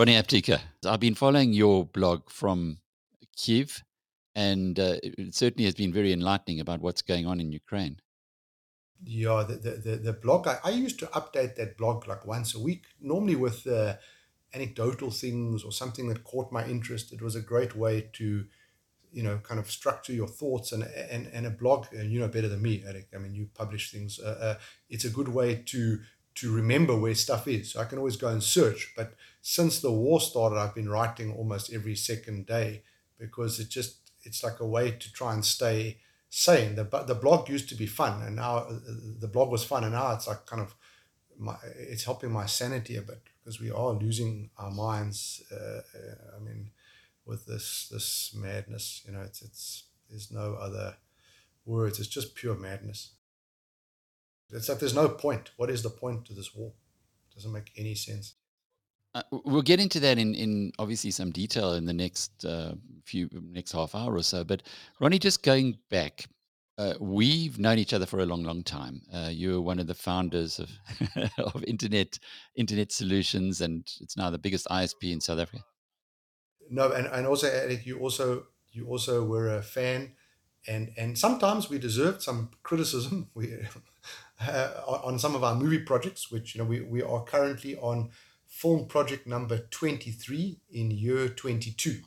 Ronnie Apteker, I've been following your blog from Kiev, and uh, it certainly has been very enlightening about what's going on in Ukraine. Yeah, the, the, the, the blog, I, I, used to update that blog like once a week, normally with uh, anecdotal things or something that caught my interest. It was a great way to, you know, kind of structure your thoughts and and, and a blog, and you know better than me, Alec. I mean, you publish things. Uh, uh, it's a good way to to remember where stuff is. So I can always go and search. But since the war started, I've been writing almost every second day because it just it's like a way to try and stay sane. The the blog used to be fun, and now uh, the blog was fun, and now it's like kind of my, it's helping my sanity a bit because we are losing our minds. Uh, uh, I mean, with this this madness, you know, it's it's there's no other words. It's just pure madness. It's like there's no point. What is the point to this war? It doesn't make any sense. Uh, we'll get into that in, in obviously some detail in the next uh, few next half hour or so. But Ronnie, just going back, uh, we've known each other for a long, long time. Uh, you were one of the founders of of internet internet solutions, and it's now the biggest ISP in South Africa. No, and, and also Alec, you also you also were a fan, and and sometimes we deserved some criticism. We uh, on some of our movie projects, which you know we we are currently on film project number twenty three in year twenty two.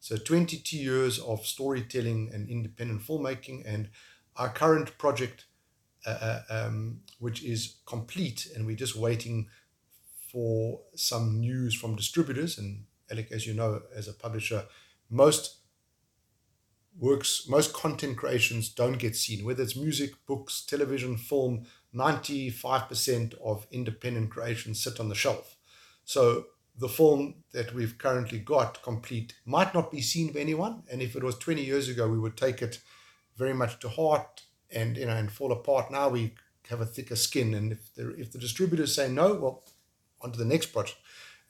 So 22 years of storytelling and independent filmmaking, and our current project, uh, uh, um, which is complete, and we're just waiting for some news from distributors. And Alec, as you know, as a publisher, most works, most content creations don't get seen, whether it's music, books, television, film. 95% of independent creations sit on the shelf. So the film that we've currently got complete might not be seen by anyone. And if it was 20 years ago, we would take it very much to heart and you know and fall apart. Now we have a thicker skin, and if the if the distributors say no, well, on to the next project.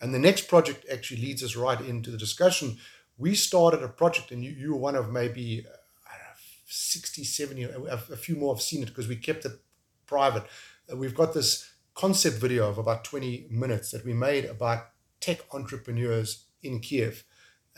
And the next project actually leads us right into the discussion. We started a project, and you, you were one of maybe know, 60, 70, a, a few more have seen it because we kept it private. Uh, we've got this concept video of about 20 minutes that we made about tech entrepreneurs in Kiev.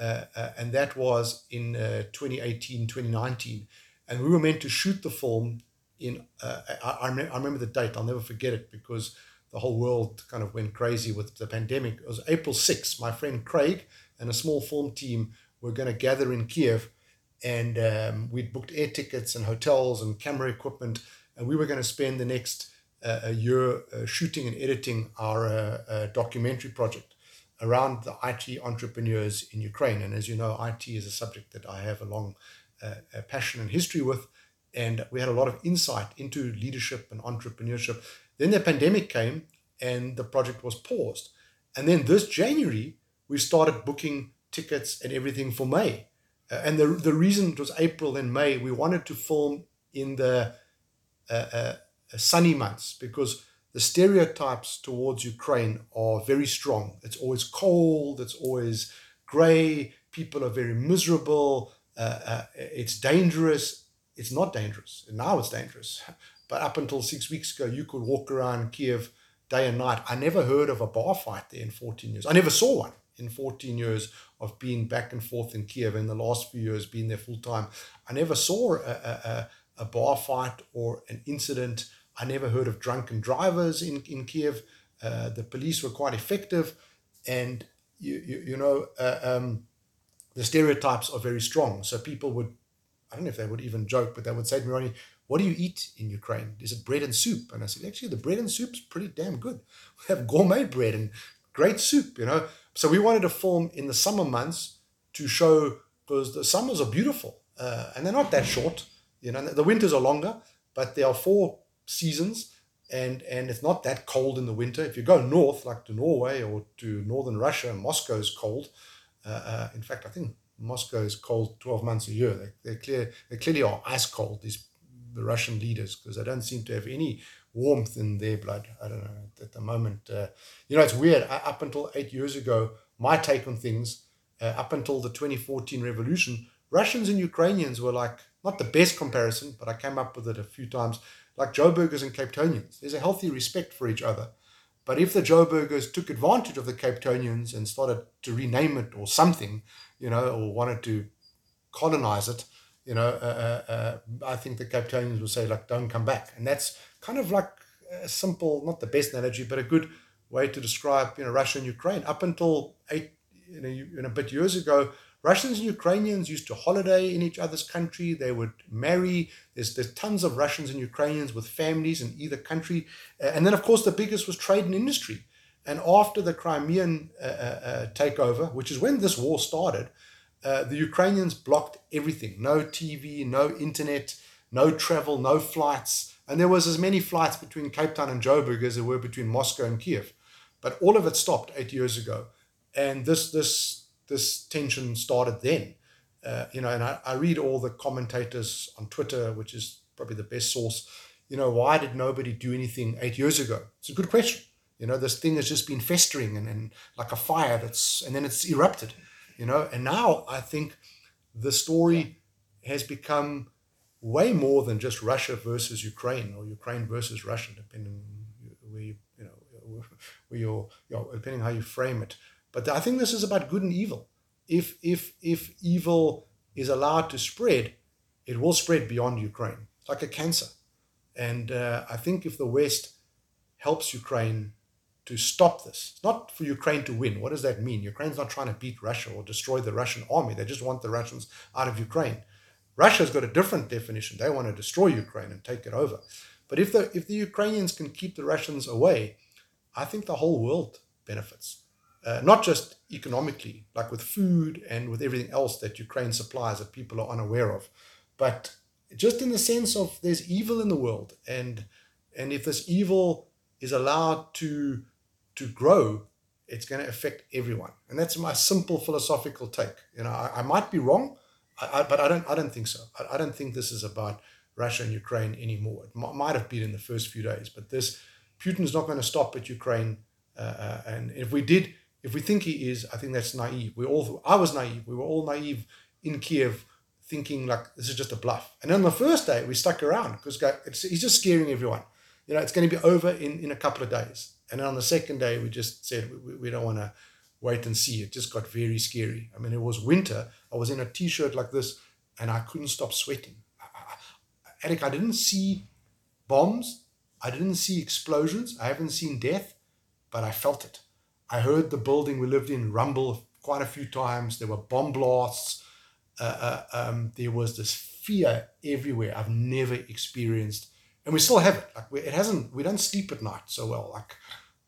Uh, uh, and that was in uh, 2018, 2019 and we were meant to shoot the film in. Uh, I, I, I, remember the date. I'll never forget it because the whole world kind of went crazy with the pandemic. It was April 6th. My friend Craig and a small film team were going to gather in Kiev, and um, we'd booked air tickets and hotels and camera equipment, and we were going to spend the next uh, a year uh, shooting and editing our uh, documentary project around the IT entrepreneurs in Ukraine. And as you know, IT is a subject that I have a long a passion and history with. And we had a lot of insight into leadership and entrepreneurship. Then the pandemic came and the project was paused. And then this January, we started booking tickets and everything for May. Uh, and the, the reason it was April and May, we wanted to film in the sunny months because the stereotypes towards Ukraine are very strong. It's always cold, it's always gray, people are very miserable, uh, uh, it's dangerous. It's not dangerous. Now it's dangerous. But up until six weeks ago, you could walk around Kiev day and night. I never heard of a bar fight there in 14 years. I never saw one in 14 years of being back and forth in Kiev in the last few years, being there full time. I never saw a, a, a bar fight or an incident. I never heard of drunken drivers in, in Kiev. Uh, the police were quite effective. And, you, you, you know, uh, um, the stereotypes are very strong. So people would, I don't know if they would even joke, but they would say to me, Ronnie, what do you eat in Ukraine? Is it bread and soup? And I said, actually, the bread and soup's pretty damn good. We have gourmet bread and great soup, you know. So we wanted to film in the summer months to show, because the summers are beautiful uh, and they're not that short. You know, the winters are longer, but there are four seasons and and it's not that cold in the winter. If you go north, like to Norway or to northern Russia, Moscow is cold. Uh, uh, in fact, I think Moscow is cold 12 months a year. They, they, clear, they clearly are ice cold, these the Russian leaders, because they don't seem to have any warmth in their blood. I don't know at the moment. Uh, you know, it's weird. I, up until eight years ago, my take on things, uh, up until the 2014 revolution, Russians and Ukrainians were like not the best comparison, but I came up with it a few times, like Joburgers and Cape Townians. There's a healthy respect for each other. But if the Joburgers took advantage of the Cape Townians and started to rename it or something, you know, or wanted to colonize it, you know, uh, uh, uh, I think the Cape Townians will say, like, don't come back. And that's kind of like a simple, not the best analogy, but a good way to describe, you know, Russia and Ukraine. Up until eight, you know, a bit years ago, Russians and Ukrainians used to holiday in each other's country. They would marry. There's, there's tons of Russians and Ukrainians with families in either country. Uh, and then, of course, the biggest was trade and industry. And after the Crimean uh, uh, uh takeover, which is when this war started, uh, the Ukrainians blocked everything no TV, no internet, no travel, no flights. And there was as many flights between Cape Town and Joburg as there were between Moscow and Kiev. But all of it stopped eight years ago. And this, this this tension started then. Uh, you know, and I, I read all the commentators on Twitter, which is probably the best source. You know, why did nobody do anything eight years ago? It's a good question. You know, this thing has just been festering and, and like a fire that's, and then it's erupted, you know, and now I think the story has become way more than just Russia versus Ukraine or Ukraine versus Russia, depending where you, you know, where you're, you know, depending how you frame it. But I think this is about good and evil. If if if evil is allowed to spread, it will spread beyond Ukraine, like a cancer. And uh, I think if the West helps Ukraine to stop this, it's not for Ukraine to win. What does that mean? Ukraine's not trying to beat Russia or destroy the Russian army. They just want the Russians out of Ukraine. Russia's got a different definition. They want to destroy Ukraine and take it over. But if the if the Ukrainians can keep the Russians away, I think the whole world benefits uh, not just economically, like with food and with everything else that Ukraine supplies that people are unaware of, but just in the sense of there's evil in the world, and and if this evil is allowed to to grow, it's going to affect everyone, and that's my simple philosophical take. You know, I, I might be wrong, I, I, but I don't I don't think so. I, don't think this is about Russia and Ukraine anymore. It m- might have been in the first few days, but this Putin's not going to stop at Ukraine, uh, uh, and if we did if we think he is, I think that's naive. We all, I was naive. We were all naive in Kiev, thinking like this is just a bluff. And on the first day, we stuck around because he's just scaring everyone. You know, it's going to be over in, in a couple of days. And then on the second day, we just said we, we don't want to wait and see. It just got very scary. I mean, it was winter. I was in a t-shirt like this, and I couldn't stop sweating. Alec, I didn't see bombs. I didn't see explosions. I haven't seen death, but I felt it. I heard the building we lived in rumble quite a few times. There were bomb blasts. Uh, uh, um, there was this fear everywhere I've never experienced, and we still have it. Like we, it hasn't. We don't sleep at night so well. Like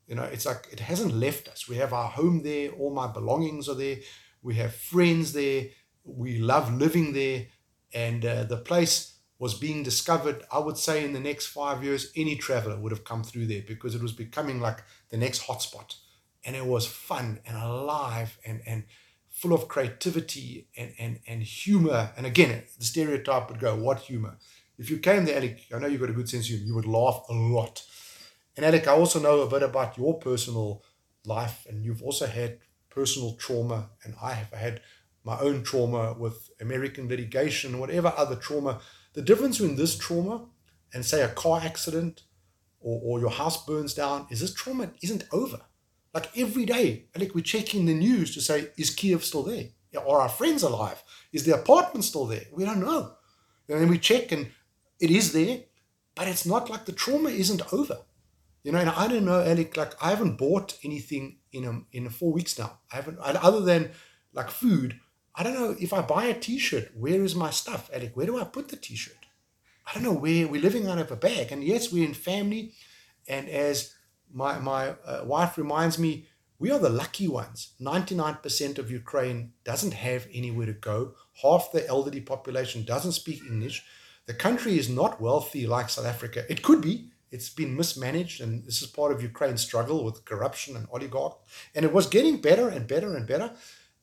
you know, it's like it hasn't left us. We have our home there. All my belongings are there. We have friends there. We love living there, and uh, the place was being discovered. I would say in the next five years, any traveler would have come through there because it was becoming like the next hotspot and it was fun and alive and and full of creativity and and and humor. And again, the stereotype would go, "What humor?" If you came there, Alec, I know you've got a good sense of humor. You would laugh a lot. And Alec, I also know a bit about your personal life, and you've also had personal trauma, and I have had my own trauma with American litigation, whatever other trauma. The difference between this trauma and say a car accident or, or your house burns down is this trauma isn't over. Like every day, like we're checking the news to say, is Kiev still there? Are our friends alive? Is the apartment still there? We don't know. And then we check and it is there, but it's not like the trauma isn't over. You know, and I don't know, Alec, like I haven't bought anything in a, in four weeks now. I haven't, other than like food, I don't know if I buy a t-shirt, where is my stuff? Alec, where do I put the t-shirt? I don't know where we're living out of a bag. And yes, we're in family. And as my, my uh, wife reminds me we are the lucky ones. 99% of Ukraine doesn't have anywhere to go. Half the elderly population doesn't speak English. The country is not wealthy like South Africa. It could be. It's been mismanaged, and this is part of Ukraine's struggle with corruption and oligarch. And it was getting better and better and better.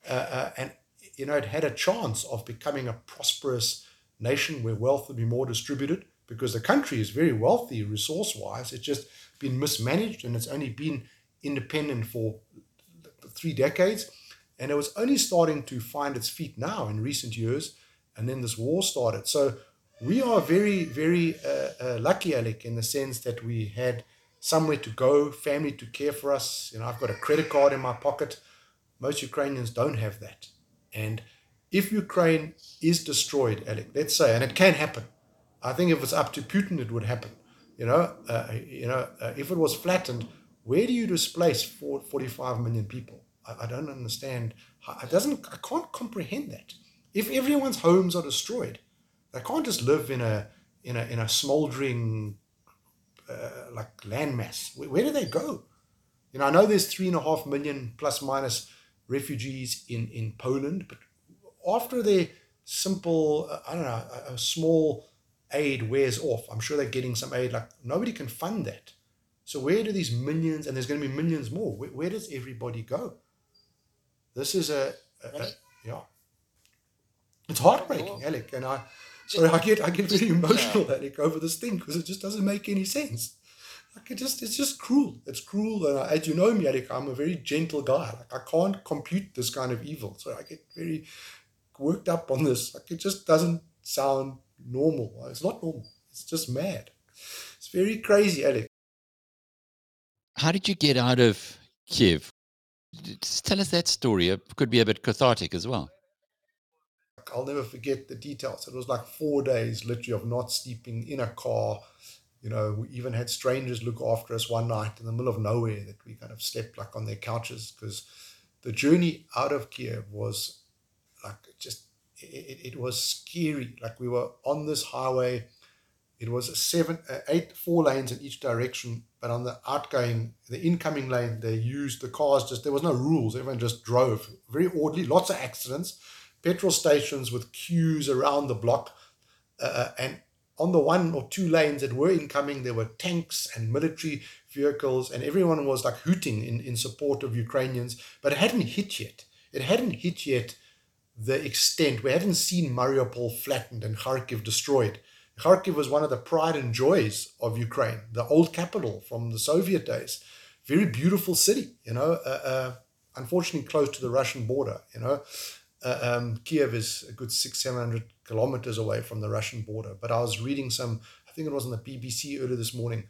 Uh, uh, and, you know, it had a chance of becoming a prosperous nation where wealth would be more distributed because the country is very wealthy resource wise. It's just been mismanaged and it's only been independent for three decades. And it was only starting to find its feet now in recent years. And then this war started. So we are very, very uh, uh, lucky, Alec, in the sense that we had somewhere to go, family to care for us. You know, I've got a credit card in my pocket. Most Ukrainians don't have that. And if Ukraine is destroyed, Alec, let's say, and it can happen, I think if it's up to Putin, it would happen. You know, uh, you know, uh, if it was flattened, where do you displace 45 million people? I, I don't understand. I doesn't. I can't comprehend that. If everyone's homes are destroyed, they can't just live in a in a in a smoldering uh, like landmass. Where, where do they go? You know, I know there's three and a half million plus minus refugees in in Poland, but after their simple, uh, I don't know, a, a small aid wears off, I'm sure they're getting some aid. Like nobody can fund that. So where do these millions, and there's going to be millions more, where, where does everybody go? This is a, a, a yeah. It's heartbreaking, Alec, and I. Sorry, I get I get very emotional, Alec, over this thing because it just doesn't make any sense. Like it just it's just cruel. It's cruel, and I, as you know me, Alec, I'm a very gentle guy. Like I can't compute this kind of evil, so I get very worked up on this. Like it just doesn't sound normal. It's not normal. It's just mad. It's very crazy, Alec. How did you get out of Kiev? Just tell us that story. It could be a bit cathartic as well. I'll never forget the details. It was like four days, literally, of not sleeping in a car. You know, we even had strangers look after us one night in the middle of nowhere that we kind of slept like on their couches because the journey out of Kiev was like just it, it was scary. Like we were on this highway. It was seven, uh, eight, four lanes in each direction. But on the outgoing, the incoming lane, they used the cars. Just there was no rules. Everyone just drove very orderly. Lots of accidents. Petrol stations with queues around the block, uh, uh and on the one or two lanes that were incoming, there were tanks and military vehicles, and everyone was like hooting in, in support of Ukrainians. But it hadn't hit yet. It hadn't hit yet the extent. We haven't seen Mariupol flattened and Kharkiv destroyed. Kharkiv was one of the pride and joys of Ukraine, the old capital from the Soviet days. Very beautiful city, you know. Uh, uh, unfortunately, close to the Russian border, you know. Uh, um, Kiev is a good six, seven hundred kilometers away from the Russian border. But I was reading some, I think it was on the BBC earlier this morning,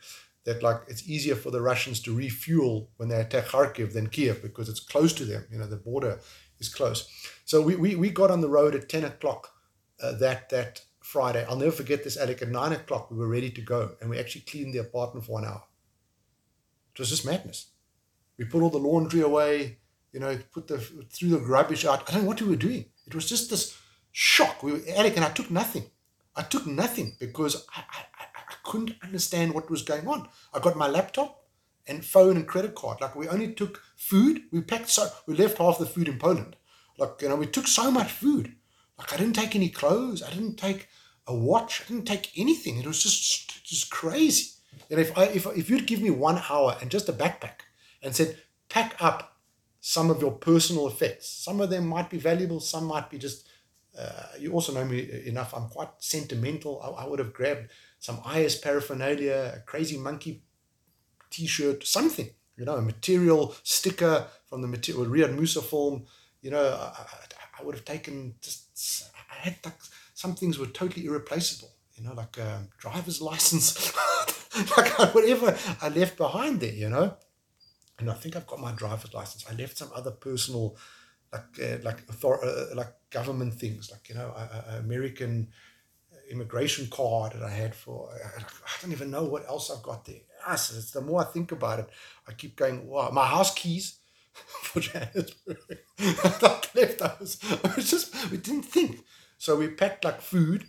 that like it's easier for the Russians to refuel when they attack Kharkiv than Kiev because it's close to them. You know, the border is close. So we, we, we got on the road at 10 o'clock uh, that, that Friday. I'll never forget this, Alec. At 9 o'clock, we were ready to go and we actually cleaned the apartment for one hour. It was just madness. We put all the laundry away, you know, put the threw the rubbish out. I don't know what we were doing. It was just this shock. We were, Alec and I took nothing. I took nothing because I, I, I couldn't understand what was going on. I got my laptop and phone and credit card. Like we only took food. We packed so we left half the food in Poland. Like you know, we took so much food. Like I didn't take any clothes. I didn't take a watch. I didn't take anything. It was just just crazy. And if I if if you'd give me one hour and just a backpack and said pack up some of your personal effects, some of them might be valuable, some might be just. Uh, you also know me enough. I'm quite sentimental. I, I would have grabbed some IS paraphernalia, a crazy monkey t-shirt, something, you know, a material sticker from the material Riaad Moosa film, you know, I, I, would have taken just, I had like, some things were totally irreplaceable, you know, like a driver's license, like whatever I left behind there, you know. And I think I've got my driver's license. I left some other personal, like uh, like author- uh, like government things, like you know, a, a American immigration card that I had for. I don't even know what else I've got there yes, it's the more I think about it, I keep going, wow, my house keys for Johannesburg. I left those. I was just, we didn't think. So we packed like food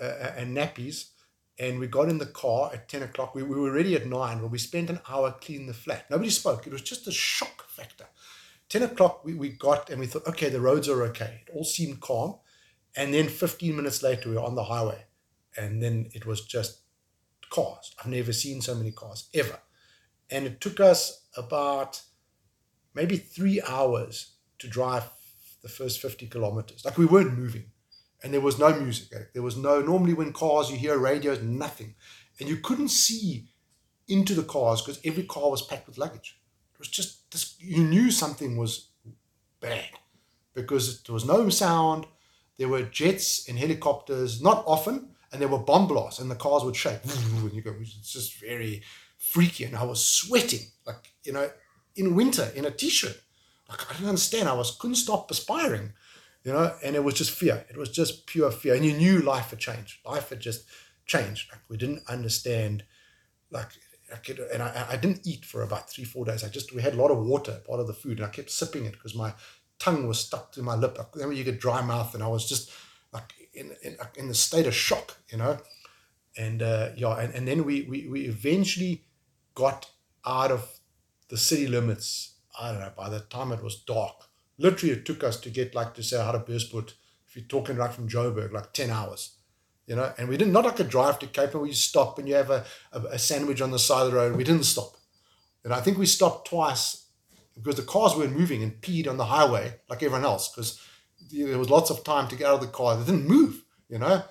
uh, uh, and nappies and we got in the car at 10 o'clock. We, we were ready at 9, but we spent an hour cleaning the flat. Nobody spoke. It was just a shock factor. 10 o'clock, we, we got and we thought, okay, the roads are okay. It all seemed calm. And then 15 minutes later, we were on the highway. And then it was just cars. I've never seen so many cars ever. And it took us about maybe three hours to drive the first 50 kilometers. Like we weren't moving and there was no music. Eh? There was no, normally when cars, you hear radios, nothing. And you couldn't see into the cars because every car was packed with luggage. It was just this, you knew something was bad because there was no sound. There were jets and helicopters, not often, and there were bomb blasts and the cars would shake and you go it's just very freaky, and I was sweating, like, you know, in winter in a t shirt. Like, I didn't understand. I was couldn't stop perspiring, you know, and it was just fear. It was just pure fear. And you knew life had changed. Life had just changed. Like, we didn't understand, like, I could, and I, I didn't eat for about three, four days. I just, we had a lot of water, part of the food, and I kept sipping it because my tongue was stuck to my lip. Like, then you get dry mouth, and I was just like in, in, in the state of shock, you know. And uh, yeah, and, and then we, we, we eventually got out of the city limits. I don't know, by the time it was dark, literally it took us to get like to say Hartbeespoort, if you're talking right from Joburg, like 10 hours. You know, and we didn't not like a drive to Cape Town where you stop and you have a, a, a sandwich on the side of the road. We didn't stop. And I think we stopped twice because the cars weren't moving and peed on the highway like everyone else because there was lots of time to get out of the car. They didn't move, you know,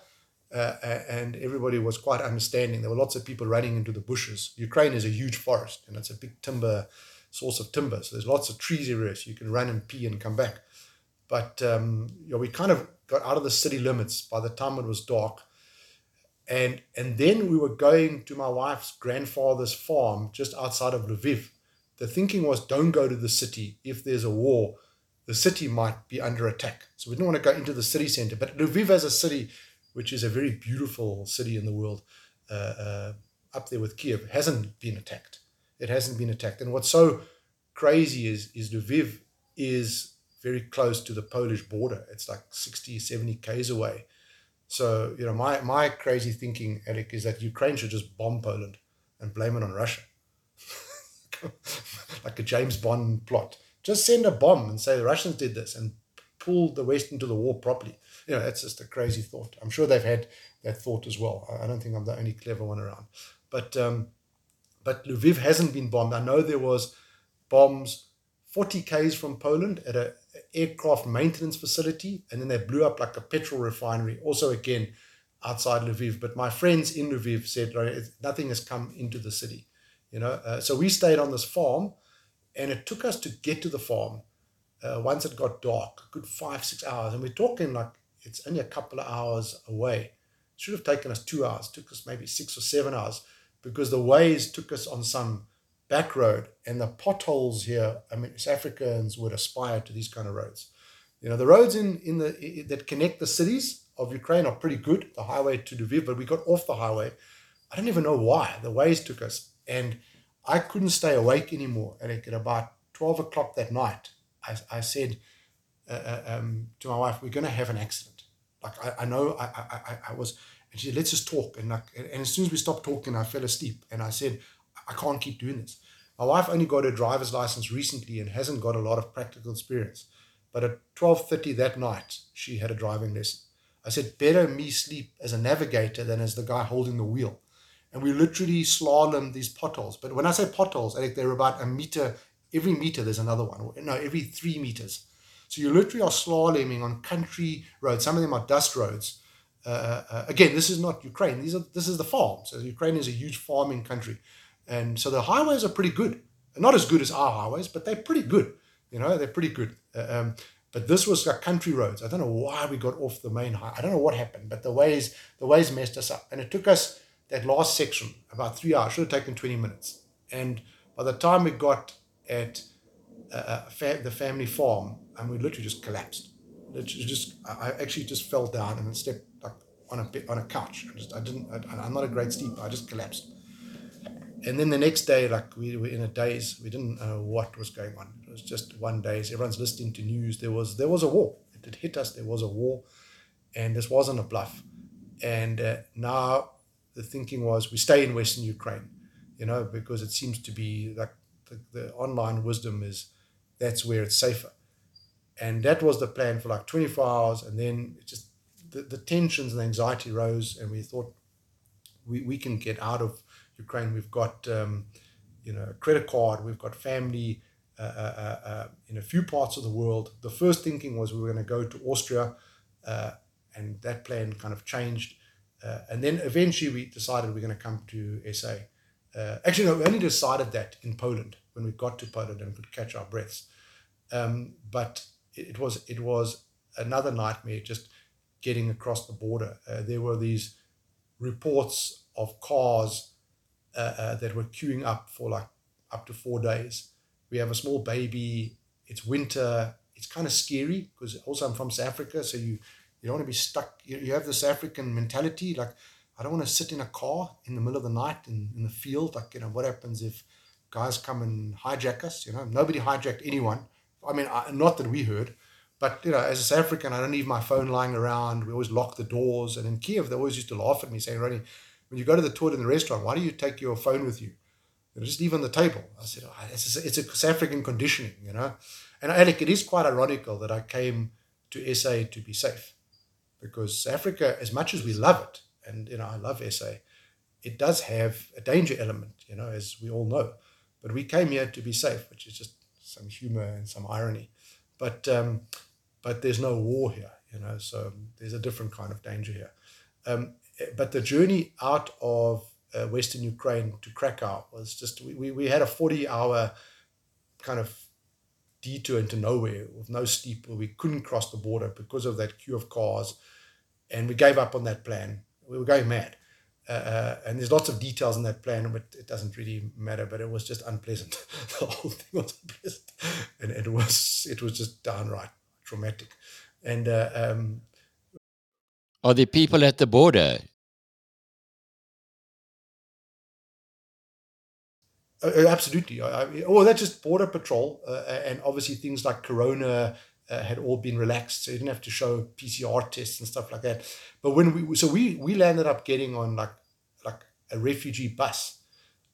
uh, and everybody was quite understanding. There were lots of people running into the bushes. Ukraine is a huge forest and it's a big timber source of timber. So there's lots of trees everywhere. So you can run and pee and come back. But um, you know, we kind of got out of the city limits by the time it was dark. And, and then we were going to my wife's grandfather's farm just outside of Lviv. The thinking was don't go to the city if there's a war the city might be under attack. So we didn't want to go into the city center. But Lviv as a city, which is a very beautiful city in the world, uh, uh, up there with Kiev, hasn't been attacked. It hasn't been attacked. And what's so crazy is, is Lviv is very close to the Polish border. It's like 60, 70 Ks away. So, you know, my, my crazy thinking, Alec, is that Ukraine should just bomb Poland and blame it on Russia. like a James Bond plot just send a bomb and say the Russians did this and pull the West into the war properly. You know, that's just a crazy thought. I'm sure they've had that thought as well. I don't think I'm the only clever one around. But um, but Lviv hasn't been bombed. I know there was bombs 40 k's from Poland at an aircraft maintenance facility, and then they blew up like a petrol refinery. Also, again, outside Lviv. But my friends in Lviv said nothing has come into the city. You know, uh, so we stayed on this farm and it took us to get to the farm uh, once it got dark, good five, six hours. And we're talking like it's only a couple of hours away. It should have taken us two hours, it took us maybe six or seven hours because the Waze took us on some back road and the potholes here. I mean, South Africans would aspire to these kind of roads. You know, the roads in, in the that connect the cities of Ukraine are pretty good, the highway to Lviv, but we got off the highway. I don't even know why. The Waze took us. And I couldn't stay awake anymore. And at about 12 o'clock that night, I, I said uh, uh um, to my wife, we're going to have an accident. Like, I, I know I, I, I was, and she said, let's just talk. And, like, and as soon as we stopped talking, I fell asleep. And I said, I can't keep doing this. My wife only got her driver's license recently and hasn't got a lot of practical experience. But at 12.30 that night, she had a driving lesson. I said, better me sleep as a navigator than as the guy holding the wheel and we literally slalom these potholes. But when I say potholes, think they're about a meter, every meter there's another one. No, every three meters. So you literally are slaloming on country roads. Some of them are dust roads. Uh, uh, uh, again, this is not Ukraine. These are this is the farm. So Ukraine is a huge farming country, and so the highways are pretty good. Not as good as our highways, but they're pretty good. You know, they're pretty good. Uh, um, but this was like country roads. I don't know why we got off the main high. I don't know what happened, but the Waze the Waze messed us up, and it took us that last section, about three hours, should have taken 20 minutes. And by the time we got at uh, uh fa- the family farm, and we literally just collapsed. Literally just, I actually just fell down and stepped like on a on a couch. I just, I didn't, I, am not a great sleeper. I just collapsed. And then the next day, like we were in a daze. We didn't know what was going on. It was just one daze. Everyone's listening to news. There was, there was a war. It had hit us. There was a war, and this wasn't a bluff. And uh, now the thinking was we stay in Western Ukraine, you know, because it seems to be like the, the online wisdom is that's where it's safer. And that was the plan for like 24 hours. And then it just the, the tensions and anxiety rose, and we thought we, we can get out of Ukraine. We've got, um, you know, a credit card, we've got family uh, uh, uh, uh in a few parts of the world. The first thinking was we were going to go to Austria, uh, and that plan kind of changed uh, and then eventually we decided we're going to come to SA. Uh, actually, no, we only decided that in Poland when we got to Poland and could catch our breaths. Um, but it, it, was it was another nightmare just getting across the border. Uh, there were these reports of cars uh, uh, that were queuing up for like up to four days. We have a small baby. It's winter. It's kind of scary because also I'm from South Africa, so you you don't want to be stuck. You, you have this African mentality, like I don't want to sit in a car in the middle of the night in, in the field. Like you know, what happens if guys come and hijack us? You know, nobody hijacked anyone. I mean, I, not that we heard, but you know, as a South African, I don't leave my phone lying around. We always lock the doors. And in Kiev, they always used to laugh at me, saying, "Ronnie, when you go to the toilet in the restaurant, why do you take your phone with you? just leave on the table." I said, oh, "It's a, it's a South African conditioning, you know." And Alec, it is quite ironical that I came to SA to be safe, because Africa, as much as we love it, and you know, I love SA, it does have a danger element, you know, as we all know. But we came here to be safe, which is just some humor and some irony. But um, but there's no war here, you know, so there's a different kind of danger here. Um, but the journey out of uh, Western Ukraine to Krakow was just, we, we, we had a 40 hour kind of detour into nowhere with no steeple. We couldn't cross the border because of that queue of cars. And we gave up on that plan. We were going mad. Uh, uh, and there's lots of details in that plan, but it doesn't really matter. But it was just unpleasant. the whole thing was unpleasant, and it was it was just downright traumatic. And uh, um, are the people at the border? Uh, absolutely. I, I, well, that's just border patrol, uh, and obviously things like Corona uh, had all been relaxed, so you didn't have to show PCR tests and stuff like that. But when we so we we landed up getting on like like a refugee bus,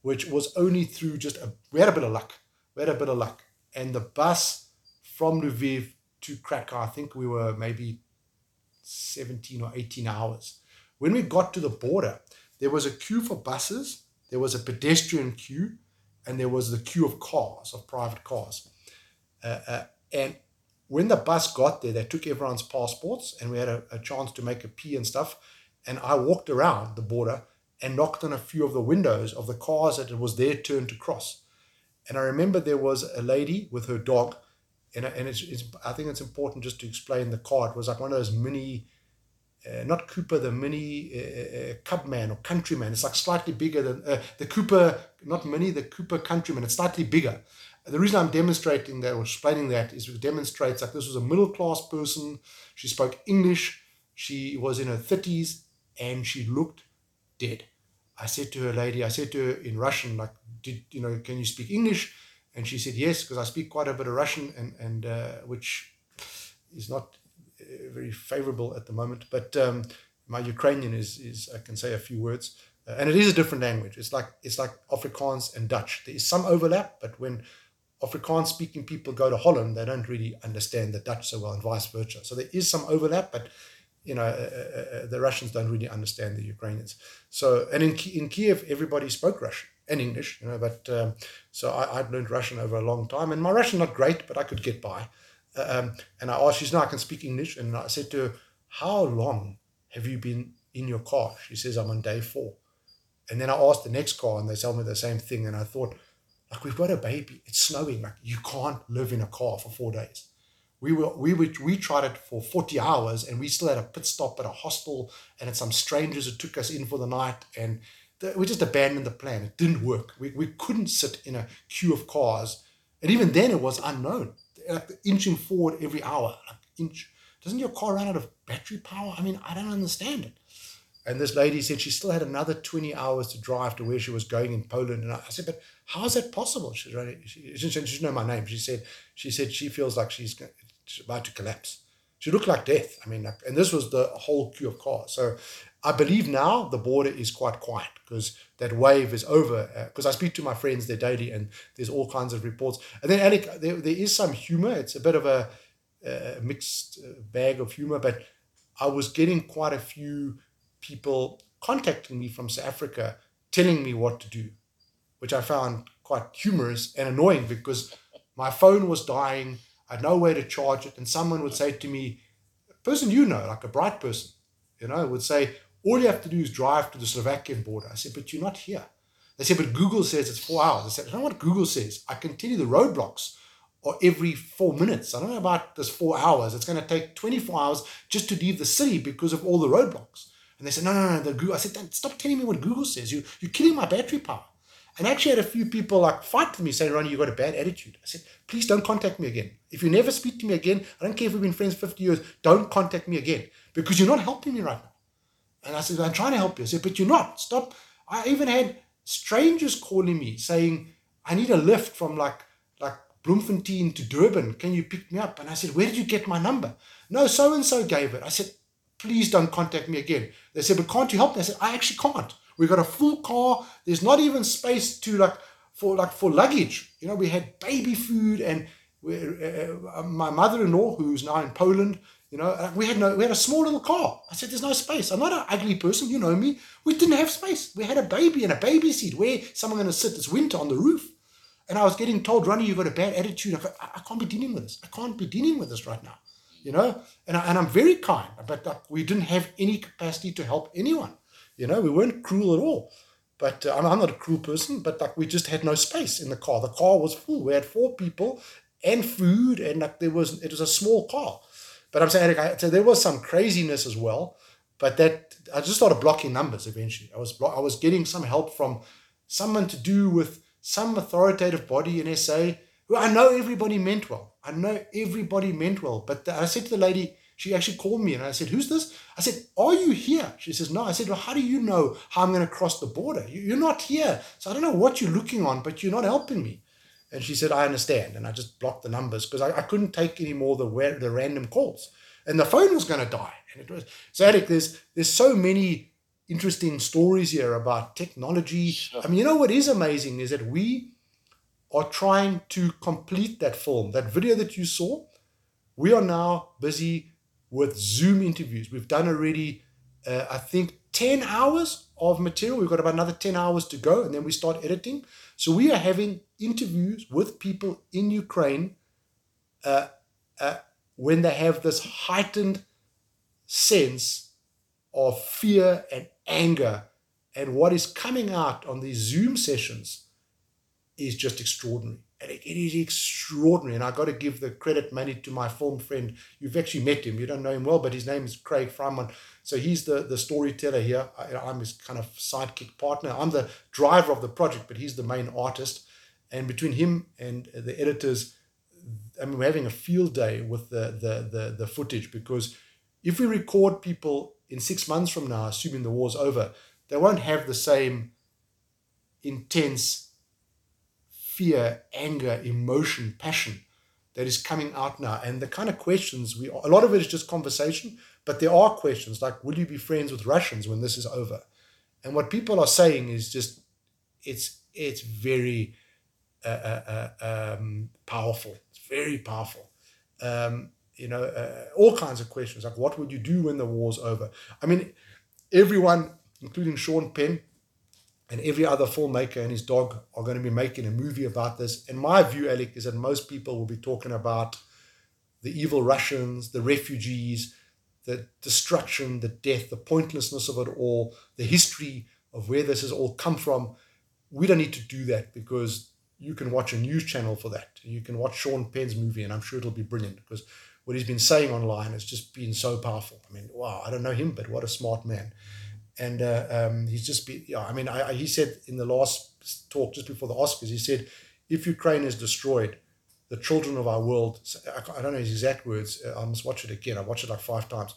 which was only through just a we had a bit of luck. We had a bit of luck, and the bus from Lviv to Krakow, I think we were maybe 17 or 18 hours. When we got to the border, there was a queue for buses, there was a pedestrian queue, and there was the queue of cars, of private cars. Uh, uh, and when the bus got there, they took everyone's passports, and we had a, a chance to make a pee and stuff. And I walked around the border and knocked on a few of the windows of the cars that it was their turn to cross. And I remember there was a lady with her dog and, and it's, it's, I think it's important just to explain the car. It was like one of those mini, uh, not Cooper, the mini uh, uh, Clubman or Countryman. It's like slightly bigger than uh, the Cooper, not mini, the Cooper Countryman. It's slightly bigger. The reason I'm demonstrating that or explaining that is it demonstrates like this was a middle class person. She spoke English. She was in her 30s and she looked dead. I said to her lady, I said to her in Russian, like, did you know, can you speak English? And she said, yes, because I speak quite a bit of Russian, and, and uh, which is not uh, very favorable at the moment. But um, my Ukrainian is, is, I can say a few words. Uh, and it is a different language. It's like, it's like Afrikaans and Dutch. There is some overlap, but when Afrikaans speaking people go to Holland, they don't really understand the Dutch so well, and vice versa. So there is some overlap, but you know, uh, uh, uh the Russians don't really understand the Ukrainians. So, and in, in Kiev, everybody spoke Russian and English, you know. But um, so I, I'd learned Russian over a long time, and my Russian not great, but I could get by. Uh, um, and I asked, she's now I can speak English, and I said to her, "How long have you been in your car?" She says, "I'm on day four. And then I asked the next car, and they tell me the same thing, and I thought, like we've got a baby, it's snowing, like you can't live in a car for four days. We were we were, we tried it for 40 hours and we still had a pit stop at a hostel and had some strangers who took us in for the night and we just abandoned the plan. It didn't work. We, we couldn't sit in a queue of cars. And even then, it was unknown. Like inching forward every hour, like inch. Doesn't your car run out of battery power? I mean, I don't understand it. And this lady said she still had another 20 hours to drive to where she was going in Poland. And I said, but how is that possible? She's running, she, she, she, she know my name. She said, she said she feels like she's, she's about to collapse. She looked like death. I mean, like, and this was the whole queue of cars. So I believe now the border is quite quiet because that wave is over. Because uh, I speak to my friends there daily, and there's all kinds of reports. And then, Alec, there, there is some humor. It's a bit of a, a mixed uh, bag of humor, but I was getting quite a few people contacting me from South Africa telling me what to do, which I found quite humorous and annoying because my phone was dying. I had no way to charge it, and someone would say to me, a person you know, like a bright person, you know, would say, all you have to do is drive to the Slovakian border. I said, but you're not here. They said, but Google says it's four hours. I said, I don't know what Google says. I can tell you the roadblocks are every four minutes. I don't know about this four hours. It's going to take 24 hours just to leave the city because of all the roadblocks. And they said, no, no, no, the Google. I said, stop telling me what Google says. You, you're killing my battery power. And actually had a few people like fight with me saying, Ronnie, you got a bad attitude. I said, please don't contact me again. If you never speak to me again, I don't care if we've been friends 50 years, don't contact me again because you're not helping me right now. And I said, I'm trying to help you. I said, but you're not. Stop. I even had strangers calling me saying, I need a lift from like like Bloemfontein to Durban. Can you pick me up? And I said, Where did you get my number? No, so and so gave it. I said, Please don't contact me again. They said, But can't you help me? I said, I actually can't. We got a full car. There's not even space to like for like for luggage. You know, we had baby food and uh, uh, my mother-in-law, who's now in Poland, you know, uh, we had no, we had a small little car. I said, "There's no space. I'm not an ugly person. You know me. We didn't have space. We had a baby in a baby seat. Where someone going to sit this winter on the roof?" And I was getting told, "Ronnie, you've got a bad attitude. I, I can't be dealing with this. I can't be dealing with this right now." You know, and I, and I'm very kind, but we didn't have any capacity to help anyone. You know, we weren't cruel at all. But uh, I'm, I'm not a cruel person, but like we just had no space in the car. The car was full. We had four people and food, and like there was it was a small car. But I'm saying so there was some craziness as well. But that I just started blocking numbers eventually. I was I was getting some help from someone to do with some authoritative body in SA who I know everybody meant well. I know everybody meant well. But the, I said to the lady, she actually called me and I said, Who's this? I said, Are you here? She says, No. I said, Well, how do you know how I'm going to cross the border? You're not here. So I don't know what you're looking on, but you're not helping me. And she said, I understand. And I just blocked the numbers because I, I couldn't take any more the, the random calls. And the phone was going to die. And it was so Alec, there's there's so many interesting stories here about technology. Sure. I mean, you know what is amazing is that we are trying to complete that film, that video that you saw. We are now busy with Zoom interviews. We've done already, uh, I think, 10 hours of material. We've got about another 10 hours to go, and then we start editing. So we are having interviews with people in Ukraine uh, uh, when they have this heightened sense of fear and anger. And what is coming out on these Zoom sessions is just extraordinary. And it, is extraordinary. And I've got to give the credit money to my film friend. You've actually met him. You don't know him well, but his name is Craig Freimond. So he's the, the storyteller here. I, am his kind of sidekick partner. I'm the driver of the project, but he's the main artist. And between him and the editors, I mean, we're having a field day with the, the, the, the footage because if we record people in six months from now, assuming the war's over, they won't have the same intense fear, anger, emotion, passion that is coming out now. And the kind of questions we, a lot of it is just conversation, but there are questions like, will you be friends with Russians when this is over? And what people are saying is just, it's, it's very, uh, uh, uh, um, powerful. It's very powerful. Um, you know, uh, all kinds of questions like what would you do when the war's over? I mean, everyone, including Sean Penn and every other filmmaker and his dog, are going to be making a movie about this. And my view, Alec, is that most people will be talking about the evil Russians, the refugees, the destruction, the death, the pointlessness of it all, the history of where this has all come from. We don't need to do that because you can watch a news channel for that. You can watch Sean Penn's movie, and I'm sure it'll be brilliant because what he's been saying online has just been so powerful. I mean, wow, I don't know him, but what a smart man. And uh, um, he's just been, yeah, I mean, I, I, he said in the last talk just before the Oscars, he said, if Ukraine is destroyed, the children of our world, I don't know his exact words, uh, I must watch it again. I watched it like five times.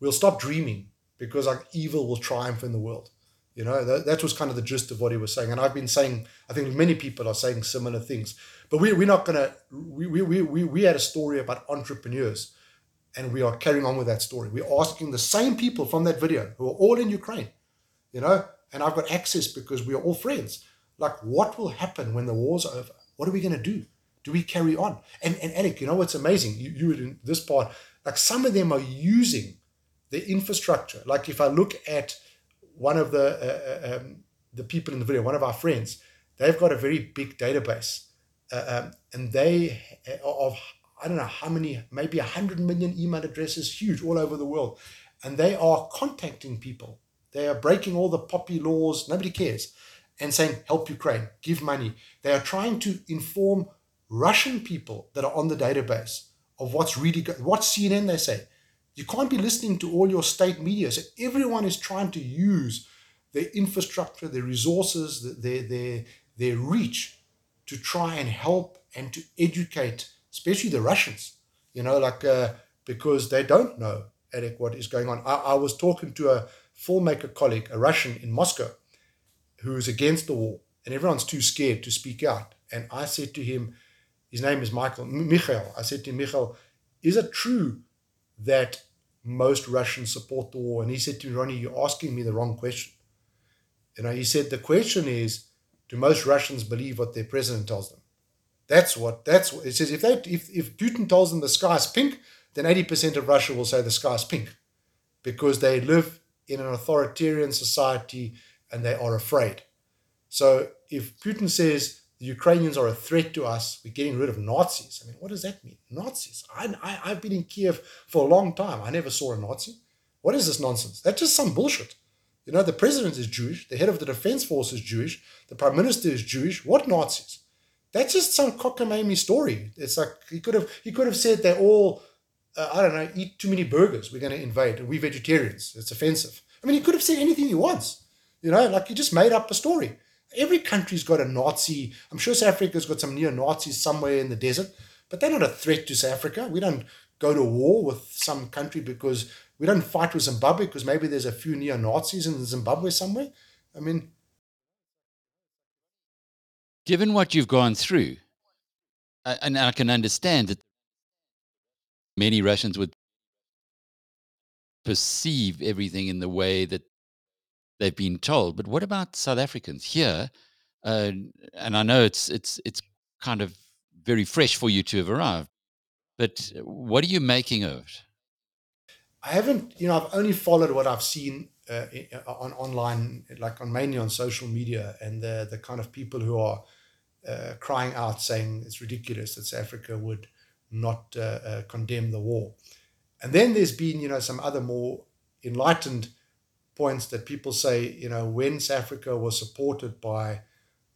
We'll stop dreaming because like evil will triumph in the world. You know, that, that was kind of the gist of what he was saying. And I've been saying, I think many people are saying similar things. But we, we're not going to, we, we, we, we had a story about entrepreneurs and we are carrying on with that story. We're asking the same people from that video who are all in Ukraine, you know, and I've got access because we are all friends. Like, what will happen when the war's over? What are we going to do? Do we carry on? And, and Alec, you know what's amazing? You, you in this part, like some of them are using the infrastructure. Like if I look at one of the uh, uh, um, the people in the video, one of our friends, they've got a very big database, uh, um, and they uh, of I don't know how many, maybe a hundred million email addresses, huge all over the world, and they are contacting people. They are breaking all the POPIA laws. Nobody cares, and saying help Ukraine, give money. They are trying to inform Russian people that are on the database of what's really good. What CNN they say you can't be listening to all your state media. So everyone is trying to use their infrastructure, their resources, their, their their reach to try and help and to educate, especially the Russians, you know, like uh, because they don't know, Alec, what is going on. I, I was talking to a filmmaker colleague, a Russian in Moscow, who's against the war, and everyone's too scared to speak out. And I said to him, his name is Michael Michael. I said to him, Michael, is it true that most Russians support the war? And he said to me, Ronnie, you're asking me the wrong question. You know, he said the question is, do most Russians believe what their president tells them? That's what that's what it says. If they if, if Putin tells them the sky is pink, then 80% of Russia will say the sky is pink because they live in an authoritarian society and they are afraid. So if Putin says the Ukrainians are a threat to us, we're getting rid of Nazis. I mean, what does that mean? Nazis. I, I, I've been in Kiev for a long time. I never saw a Nazi. What is this nonsense? That's just some bullshit. You know, the president is Jewish, the head of the defense force is Jewish, the prime minister is Jewish. What Nazis? That's just some cockamamie story. It's like he could have he could have said they all uh, I don't know eat too many burgers. We're going to invade, we vegetarians. It's offensive. I mean, he could have said anything he wants. You know, like he just made up a story. Every country's got a Nazi. I'm sure South Africa's got some neo Nazis somewhere in the desert, but they're not a threat to South Africa. We don't go to war with some country because we don't fight with Zimbabwe because maybe there's a few neo Nazis in Zimbabwe somewhere. I mean, given what you've gone through, and I can understand that many Russians would perceive everything in the way that they've been told. But what about South Africans here? Uh, and I know it's it's it's kind of very fresh for you to have arrived. But what are you making of it? I haven't, you know, I've only followed what I've seen uh, on online, like on mainly on social media, and the the kind of people who are uh, crying out saying it's ridiculous that South Africa would not uh, uh, condemn the war. And then there's been, you know, some other more enlightened points that people say, you know, when South Africa was supported by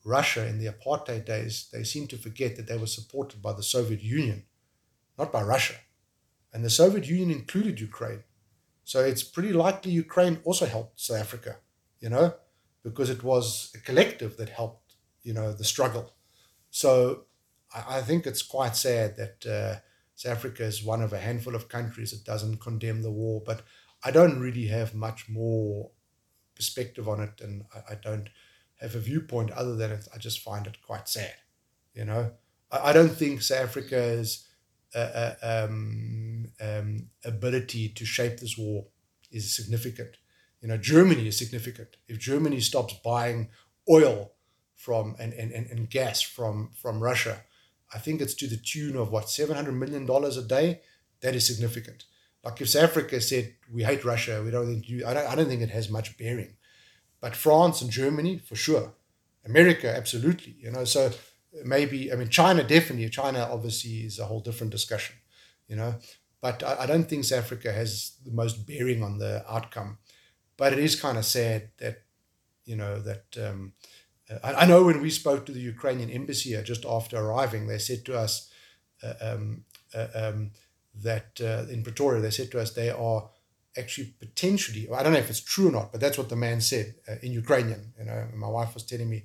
Russia in the apartheid days, they seem to forget that they were supported by the Soviet Union, not by Russia. And the Soviet Union included Ukraine. So it's pretty likely Ukraine also helped South Africa, you know, because it was a collective that helped, you know, the struggle. So I, I think it's quite sad that uh, South Africa is one of a handful of countries that doesn't condemn the war. But I don't really have much more perspective on it, and I, I don't have a viewpoint other than it. I just find it quite sad. You know, I, I don't think South Africa uh, uh, um, um, ability to shape this war is significant. You know, Germany is significant. If Germany stops buying oil from and, and, and, gas from, from Russia. I think it's to the tune of what, $700 million a day? That is significant. Like if South Africa said, we hate Russia, we don't think I don't, I don't think it has much bearing. But France and Germany, for sure. America, absolutely. You know, so maybe, I mean, China, definitely. China, obviously, is a whole different discussion, you know. But I, I don't think South Africa has the most bearing on the outcome. But it is kind of sad that, you know, that um, uh, I know when we spoke to the Ukrainian embassy here just after arriving, they said to us uh, um, uh, um, that uh, in Pretoria, they said to us they are actually potentially, I don't know if it's true or not, but that's what the man said uh, in Ukrainian. You know, my wife was telling me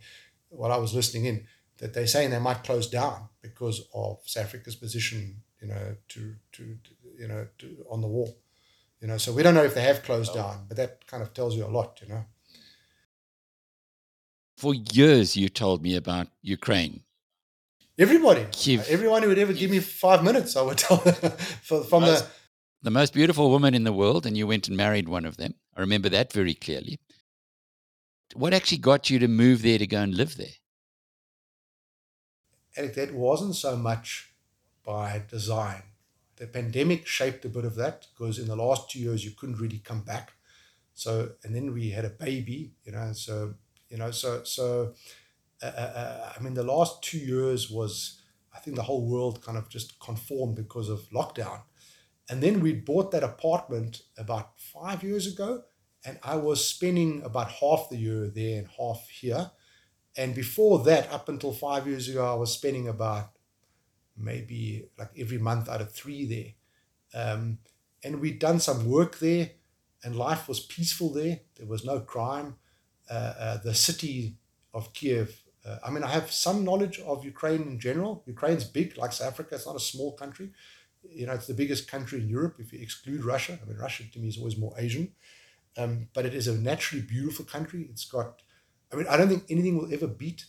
while I was listening in that they're saying they might close down because of South Africa's position, you know, to, to, to you know, to, on the wall. You know, so we don't know if they have closed oh. down, but that kind of tells you a lot, you know for years you told me about Ukraine. Everybody, Kiev. everyone who would ever give me five minutes, I would tell them from the the most beautiful woman in the world, and you went and married one of them. I remember that very clearly. What actually got you to move there to go and live there? Alec, that wasn't so much by design. The pandemic shaped a bit of that because in the last two years you couldn't really come back. So, and then we had a baby, you know, so you know, so so uh, uh, uh, I mean, the last two years was I think the whole world kind of just conformed because of lockdown, and then we bought that apartment about five years ago, and I was spending about half the year there and half here, and before that, up until five years ago, I was spending about maybe like every month out of three there. Um, and we'd done some work there, and life was peaceful there. There was no crime. Uh, uh, the city of Kiev Uh, I mean, I have some knowledge of Ukraine in general. Ukraine's big, like South Africa. It's not a small country. You know, it's the biggest country in Europe if you exclude Russia. I mean, Russia to me is always more Asian. Um, but it is a naturally beautiful country. It's got, I mean, I don't think anything will ever beat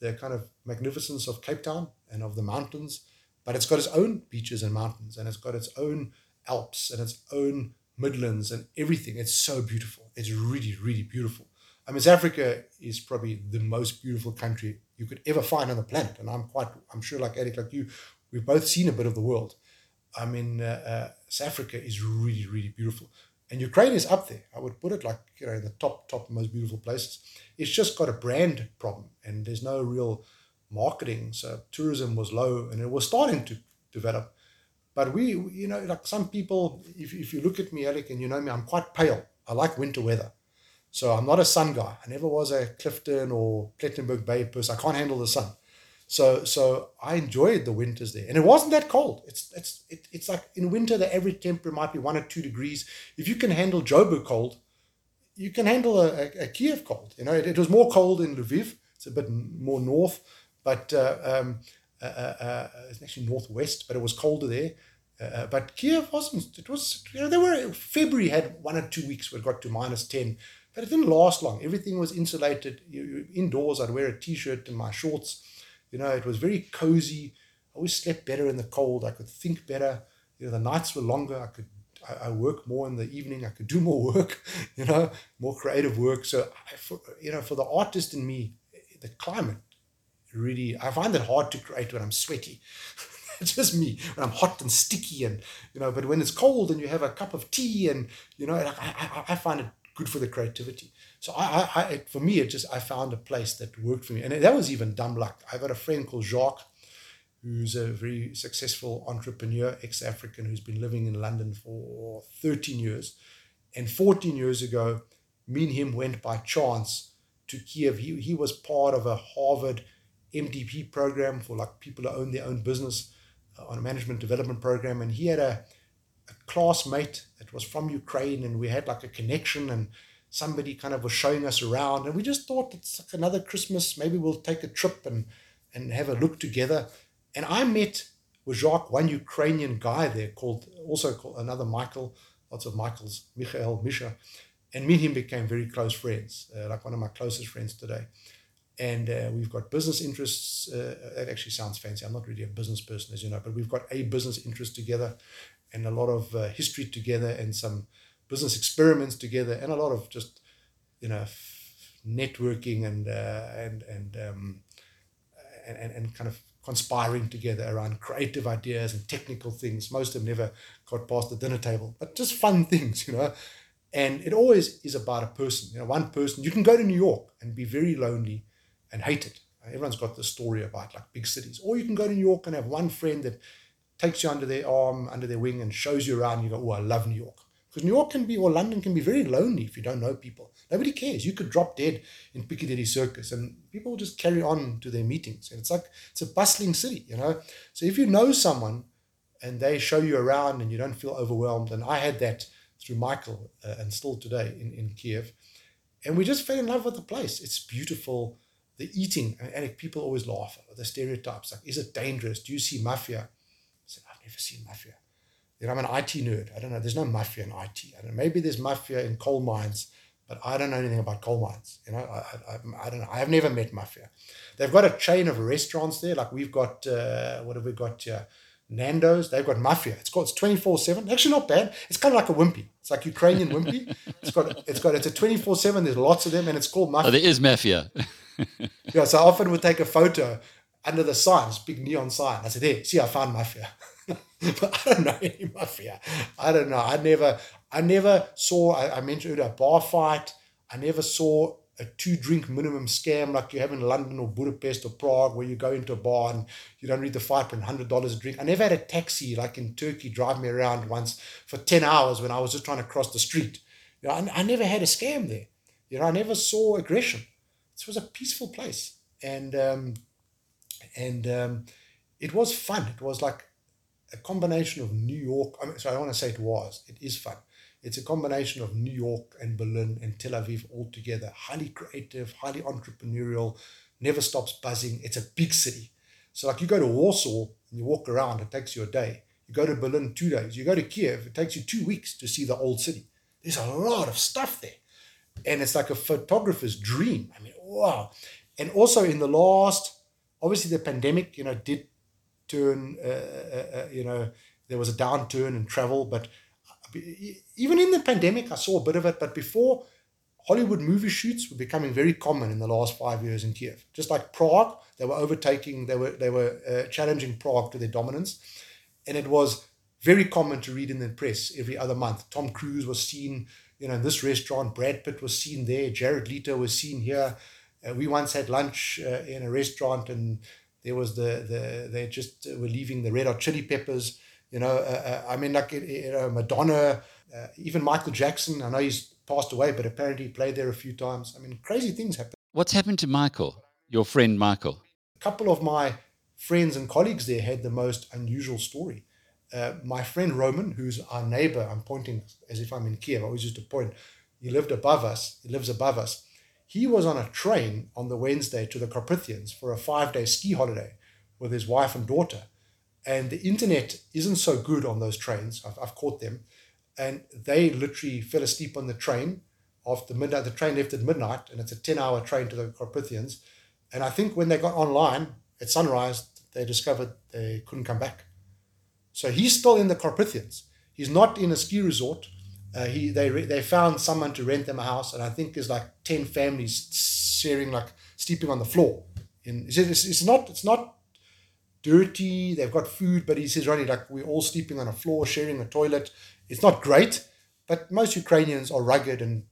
the kind of magnificence of Cape Town and of the mountains. But it's got its own beaches and mountains, and it's got its own Alps and its own Midlands and everything. It's so beautiful. It's really, really beautiful. I mean, South Africa is probably the most beautiful country you could ever find on the planet. And I'm quite, I'm sure, like Alec, like you, we've both seen a bit of the world. I mean, uh, uh, South Africa is really, really beautiful. And Ukraine is up there. I would put it like, you know, in the top, top most beautiful places. It's just got a brand problem and there's no real marketing. So tourism was low and it was starting to develop. But we, you know, like some people, if, if you look at me, Alec, and you know me, I'm quite pale. I like winter weather. So I'm not a sun guy. I never was a Clifton or Plettenberg Bay person. I can't handle the sun. So so I enjoyed the winters there, and it wasn't that cold. It's it's it, it's like in winter the average temperature might be one or two degrees. If you can handle Joburg cold, you can handle a, a, a Kiev cold. You know, it, it, was more cold in Lviv. It's a bit more north, but uh, um, uh, uh, uh it's actually northwest, but it was colder there. Uh, uh, but Kiev wasn't. It was you know there were February had one or two weeks where it got to minus ten but it didn't last long. Everything was insulated. You, you, indoors, I'd wear a t-shirt and my shorts. You know, it was very cozy. I always slept better in the cold. I could think better. You know, the nights were longer. I could I, I work more in the evening. I could do more work. You know, more creative work. So, I, for, you know, for the artist in me, the climate really I find it hard to create when I'm sweaty. it's just me when I'm hot and sticky and you know. But when it's cold and you have a cup of tea and you know, I, I, I find it good for the creativity. So I, I, I, for me, it just I found a place that worked for me, and that was even dumb luck. I got a friend called Jacques, who's a very successful entrepreneur, ex-African, who's been living in London for 13 years, and 14 years ago, me and him went by chance to Kiev. He he was part of a Harvard MDP program for like people who own their own business uh, on a management development program, and he had a a classmate that was from Ukraine, and we had like a connection, and somebody kind of was showing us around, and we just thought it's like another Christmas. Maybe we'll take a trip and and have a look together. And I met with Jacques one Ukrainian guy there called also called another Michael, lots of Michaels, Michael Misha, and me and him became very close friends, uh, like one of my closest friends today. And uh, we've got business interests. Uh, that actually sounds fancy. I'm not really a business person, as you know, but we've got a business interest together and a lot of uh, history together and some business experiments together and a lot of just you know networking and uh, and and, um, and and kind of conspiring together around creative ideas and technical things. Most of them never got past the dinner table, but just fun things, you know. And it always is about a person, you know, one person. You can go to New York and be very lonely and hate it. Everyone's got the story about like big cities, or you can go to New York and have one friend that takes you under their arm, under their wing, and shows you around. And you go, oh, I love New York. Because New York can be, or London can be very lonely if you don't know people. Nobody cares. You could drop dead in Piccadilly Circus and people will just carry on to their meetings. And it's like, it's a bustling city, you know? So if you know someone and they show you around and you don't feel overwhelmed, and I had that through Michael uh, and still today in, in Kiev, and we just fell in love with the place. It's beautiful. The eating, and people always laugh at the stereotypes like, is it dangerous? Do you see mafia? I said, I've never seen mafia. You know, I'm an IT nerd. I don't know. There's no mafia in IT. I don't know. Maybe there's mafia in coal mines, but I don't know anything about coal mines. You know, I, I, I don't know. I have never met mafia. They've got a chain of restaurants there. Like we've got, uh, what have we got here? Nando's, they've got mafia. It's called it's 24-7. Actually not bad. It's kind of like a wimpy. It's like Ukrainian wimpy. It's got it's got it's a 24-7. There's lots of them and it's called mafia. Oh, there is mafia. yeah, so I often would take a photo under the sign, this big neon sign. I said, Hey, see, I found mafia. but I don't know any mafia. I don't know. I never, I never saw, I, I mentioned a bar fight. I never saw a two drink minimum scam like you have in London or Budapest or Prague, where you go into a bar and you don't read the fine print, hundred dollars a drink. I never had a taxi like in Turkey drive me around once for ten hours when I was just trying to cross the street. You know, I, I never had a scam there. You know, I never saw aggression. This was a peaceful place, and um, and um, it was fun. It was like a combination of New York. I mean, so I want to say it was. It is fun. It's a combination of New York and Berlin and Tel Aviv all together. Highly creative, highly entrepreneurial, never stops buzzing. It's a big city. So, like you go to Warsaw and you walk around, it takes you a day. You go to Berlin, two days. You go to Kiev, it takes you two weeks to see the old city. There's a lot of stuff there. And it's like a photographer's dream. I mean, wow. And also in the last, obviously the pandemic, you know, did turn, uh, uh, uh, you know, there was a downturn in travel. But even in the pandemic, I saw a bit of it. But before, Hollywood movie shoots were becoming very common in the last five years in Kiev. Just like Prague, they were overtaking, they were they were uh, challenging Prague to their dominance, and it was very common to read in the press every other month. Tom Cruise was seen, you know, in this restaurant. Brad Pitt was seen there. Jared Leto was seen here. Uh, we once had lunch uh, in a restaurant, and there was the the they just were leaving the Red Hot Chili Peppers. You know, uh, uh I mean, like you know, Madonna, uh, even Michael Jackson. I know he's passed away, but apparently he played there a few times. I mean, crazy things happen. What's happened to Michael, your friend Michael? A couple of my friends and colleagues there had the most unusual story. Uh, my friend Roman, who's our neighbor, I'm pointing as if I'm in Kiev, I always used to point, he lived above us, he lives above us. He was on a train on the Wednesday to the Carpathians for a five day ski holiday with his wife and daughter. And the internet isn't so good on those trains. I've, I've caught them and they literally fell asleep on the train after midnight. The train left at midnight, and it's a 10 hour train to the Carpathians. And I think when they got online at sunrise, they discovered they couldn't come back. So he's still in the Carpathians. He's not in a ski resort. Uh, he they they found someone to rent them a house, and I think there's like ten families sharing like sleeping on the floor. In he says it's, it's not it's not dirty. They've got food, but he says really like we're all sleeping on a floor, sharing a toilet. It's not great, but most Ukrainians are rugged, and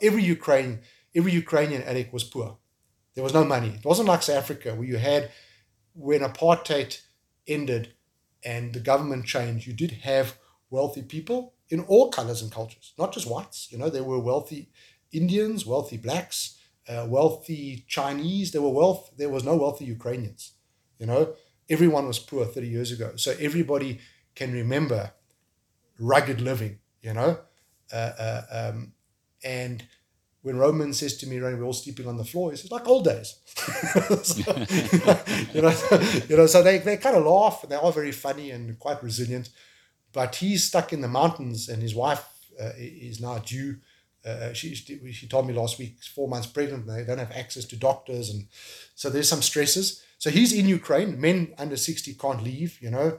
every Ukraine, every Ukrainian addict was poor. There was no money. It wasn't like South Africa where you had when apartheid ended and the government changed. You did have wealthy people in all colors and cultures, not just whites. You know, there were wealthy Indians, wealthy blacks, uh, wealthy Chinese. There were wealth. There was no wealthy Ukrainians. You know, everyone was poor 30 years ago. So everybody can remember rugged living, you know. Uh, uh, um, and when Roman says to me, Ray, we're all sleeping on the floor, he says, like old days. so, you know, you know, so they, they kind of laugh and they are very funny and quite resilient. But he's stuck in the mountains and his wife uh, is now due. Uh, she, she told me last week, four months pregnant, they don't have access to doctors. And so there's some stresses. So he's in Ukraine. Men under 60 can't leave, you know.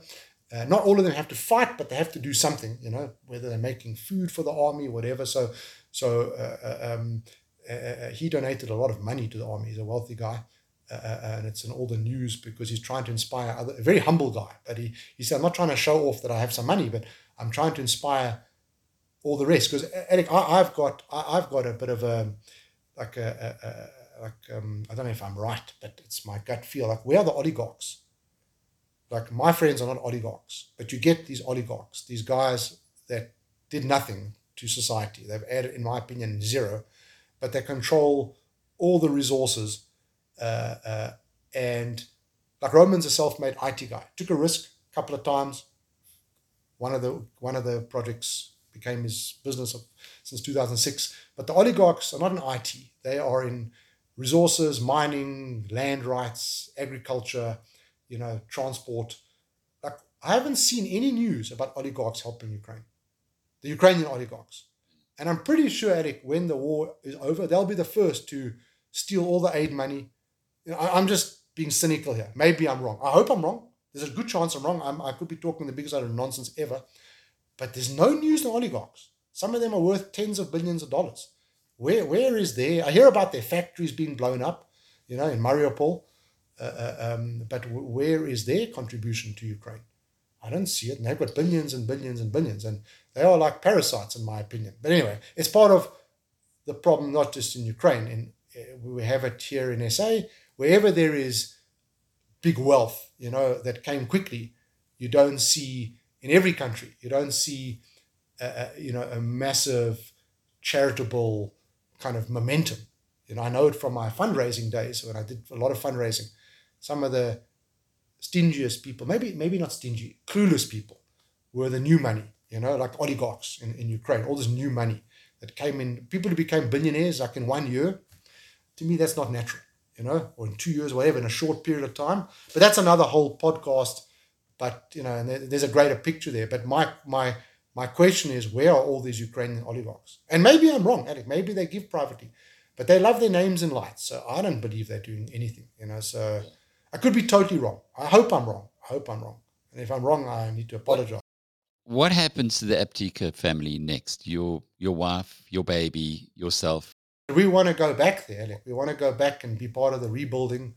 Uh, not all of them have to fight, but they have to do something, you know, whether they're making food for the army, whatever. So, so uh, uh um, uh, uh, he donated a lot of money to the army. He's a wealthy guy, Uh, uh, uh, and it's in all the news because he's trying to inspire other. A very humble guy, but he he said, "I'm not trying to show off that I have some money, but I'm trying to inspire all the rest." Because Alec, I, have got I, have got a bit of a like a, a, a like um, I don't know if I'm right, but it's my gut feel. Like we are the oligarchs like my friends are not oligarchs, but you get these oligarchs, these guys that did nothing to society. They've added, in my opinion, zero, but they control all the resources. Uh, uh, and like Roman's a self-made IT guy, took a risk a couple of times. One of the one of the projects became his business of, since 2006. But the oligarchs are not in IT; they are in resources, mining, land rights, agriculture you know, transport. Like I haven't seen any news about oligarchs helping Ukraine, the Ukrainian oligarchs. And I'm pretty sure, Alec, when the war is over, they'll be the first to steal all the aid money. You know, I, am just being cynical here. Maybe I'm wrong. I hope I'm wrong. There's a good chance I'm wrong. I'm, I could be talking the biggest out of nonsense ever. But there's no news on oligarchs. Some of them are worth tens of billions of dollars. Where where is there? I hear about their factories being blown up, you know, in Mariupol. Uh, uh, um, but w- where is their contribution to Ukraine? I don't see it. And they've got billions and billions and billions, and they are like parasites, in my opinion. But anyway, it's part of the problem, not just in Ukraine. In uh, we have it here in SA. Wherever there is big wealth, you know, that came quickly, you don't see in every country. You don't see, uh, you know, a massive charitable kind of momentum. You know, I know it from my fundraising days when I did a lot of fundraising some of the stingiest people, maybe maybe not stingy, clueless people, were the new money, you know, like oligarchs in, in Ukraine, all this new money that came in, people who became billionaires like in one year. To me, that's not natural. You know, or in two years, whatever, in a short period of time. But that's another whole podcast. But you know, and there's a greater picture there. But my my my question is, where are all these Ukrainian oligarchs? And maybe I'm wrong, Alec. Maybe they give privately, but they love their names and lights. So I don't believe they're doing anything. You know, so I could be totally wrong. I hope I'm wrong. I hope I'm wrong. And if I'm wrong, I need to apologize. What happens to the Apteker family next? Your your wife, your baby, yourself. We want to go back there. Alec. We want to go back and be part of the rebuilding.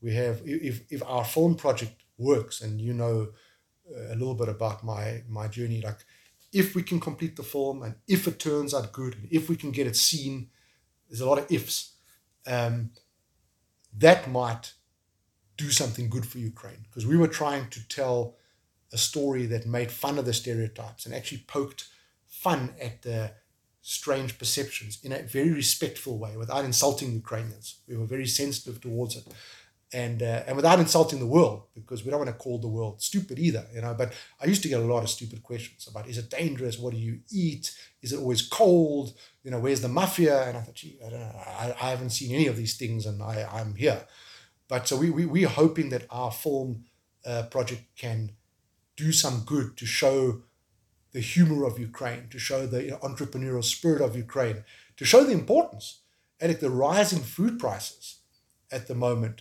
We have if if our film project works, and you know uh, a little bit about my my journey, like if we can complete the film and if it turns out good and if we can get it seen, there's a lot of ifs. Um, that might do something good for Ukraine because we were trying to tell a story that made fun of the stereotypes and actually poked fun at the strange perceptions in a very respectful way without insulting Ukrainians. We were very sensitive towards it. And uh, and without insulting the world because we don't want to call the world stupid either you know but i used to get a lot of stupid questions about is it dangerous? What do you eat? Is it always cold? You know where's the mafia? And i thought gee i don't know i, I haven't seen any of these things and i i'm here. But so we, we we're hoping that our film uh, project can do some good to show the humor of ukraine to show the you know, entrepreneurial spirit of ukraine to show the importance and the rising food prices at the moment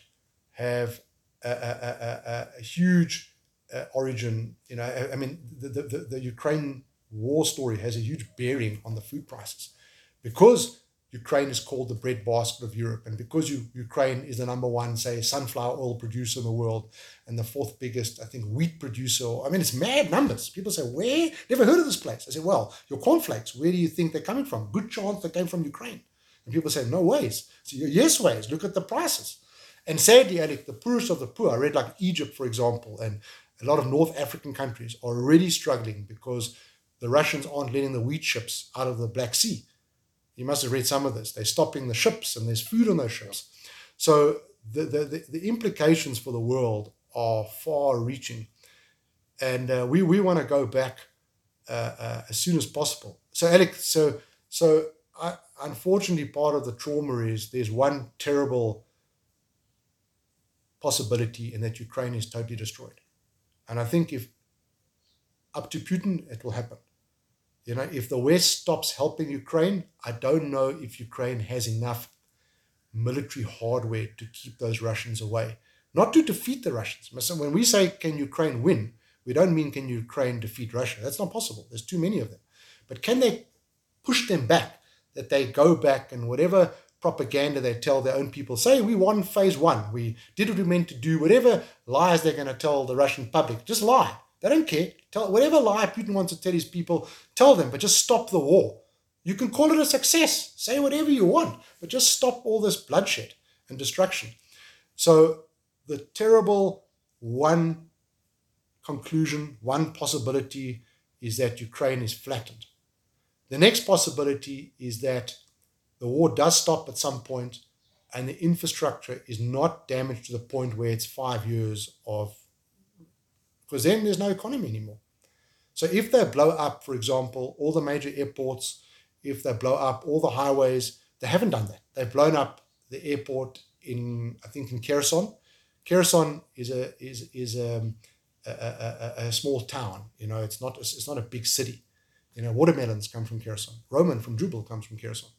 have a, a, a, a huge uh, origin. You know, I, I mean, the, the, the Ukraine war story has a huge bearing on the food prices because Ukraine is called the breadbasket of Europe, and because you, Ukraine is the number one, say, sunflower oil producer in the world, and the fourth biggest, I think, wheat producer. I mean, it's mad numbers. People say, "Where? Never heard of this place." I say, "Well, your cornflakes. Where do you think they're coming from? Good chance they came from Ukraine." And people say, "No ways." So yes ways. Look at the prices. And sadly, Alec, the poorest of the poor, I read like Egypt, for example, and a lot of North African countries are already struggling because the Russians aren't letting the wheat ships out of the Black Sea. You must have read some of this. They're stopping the ships and there's food on those ships. So the, the, the, the implications for the world are far reaching. And uh, we, we want to go back uh, uh, as soon as possible. So, Alec, so, so I, unfortunately, part of the trauma is there's one terrible possibility and that Ukraine is totally destroyed. And I think if up to Putin, it will happen. You know, if the West stops helping Ukraine, I don't know if Ukraine has enough military hardware to keep those Russians away. Not to defeat the Russians. When we say, can Ukraine win, we don't mean, can Ukraine defeat Russia? That's not possible. There's too many of them. But can they push them back? That they go back and whatever propaganda they tell their own people. Say we won phase one, we did what we meant to do, whatever lies they're going to tell the Russian public, just lie. They don't care. Tell whatever lie Putin wants to tell his people, tell them, but just stop the war. You can call it a success. Say whatever you want, but just stop all this bloodshed and destruction. So the terrible one conclusion, one possibility is that Ukraine is flattened. The next possibility is that the war does stop at some point and the infrastructure is not damaged to the point where it's five years of because then there's no economy anymore so if they blow up for example all the major airports if they blow up all the highways they haven't done that they've blown up the airport in i think in kherson kherson is a is is um, a, a, a, a small town you know it's not it's not a big city you know watermelons come from kherson roman from Jubal comes from kherson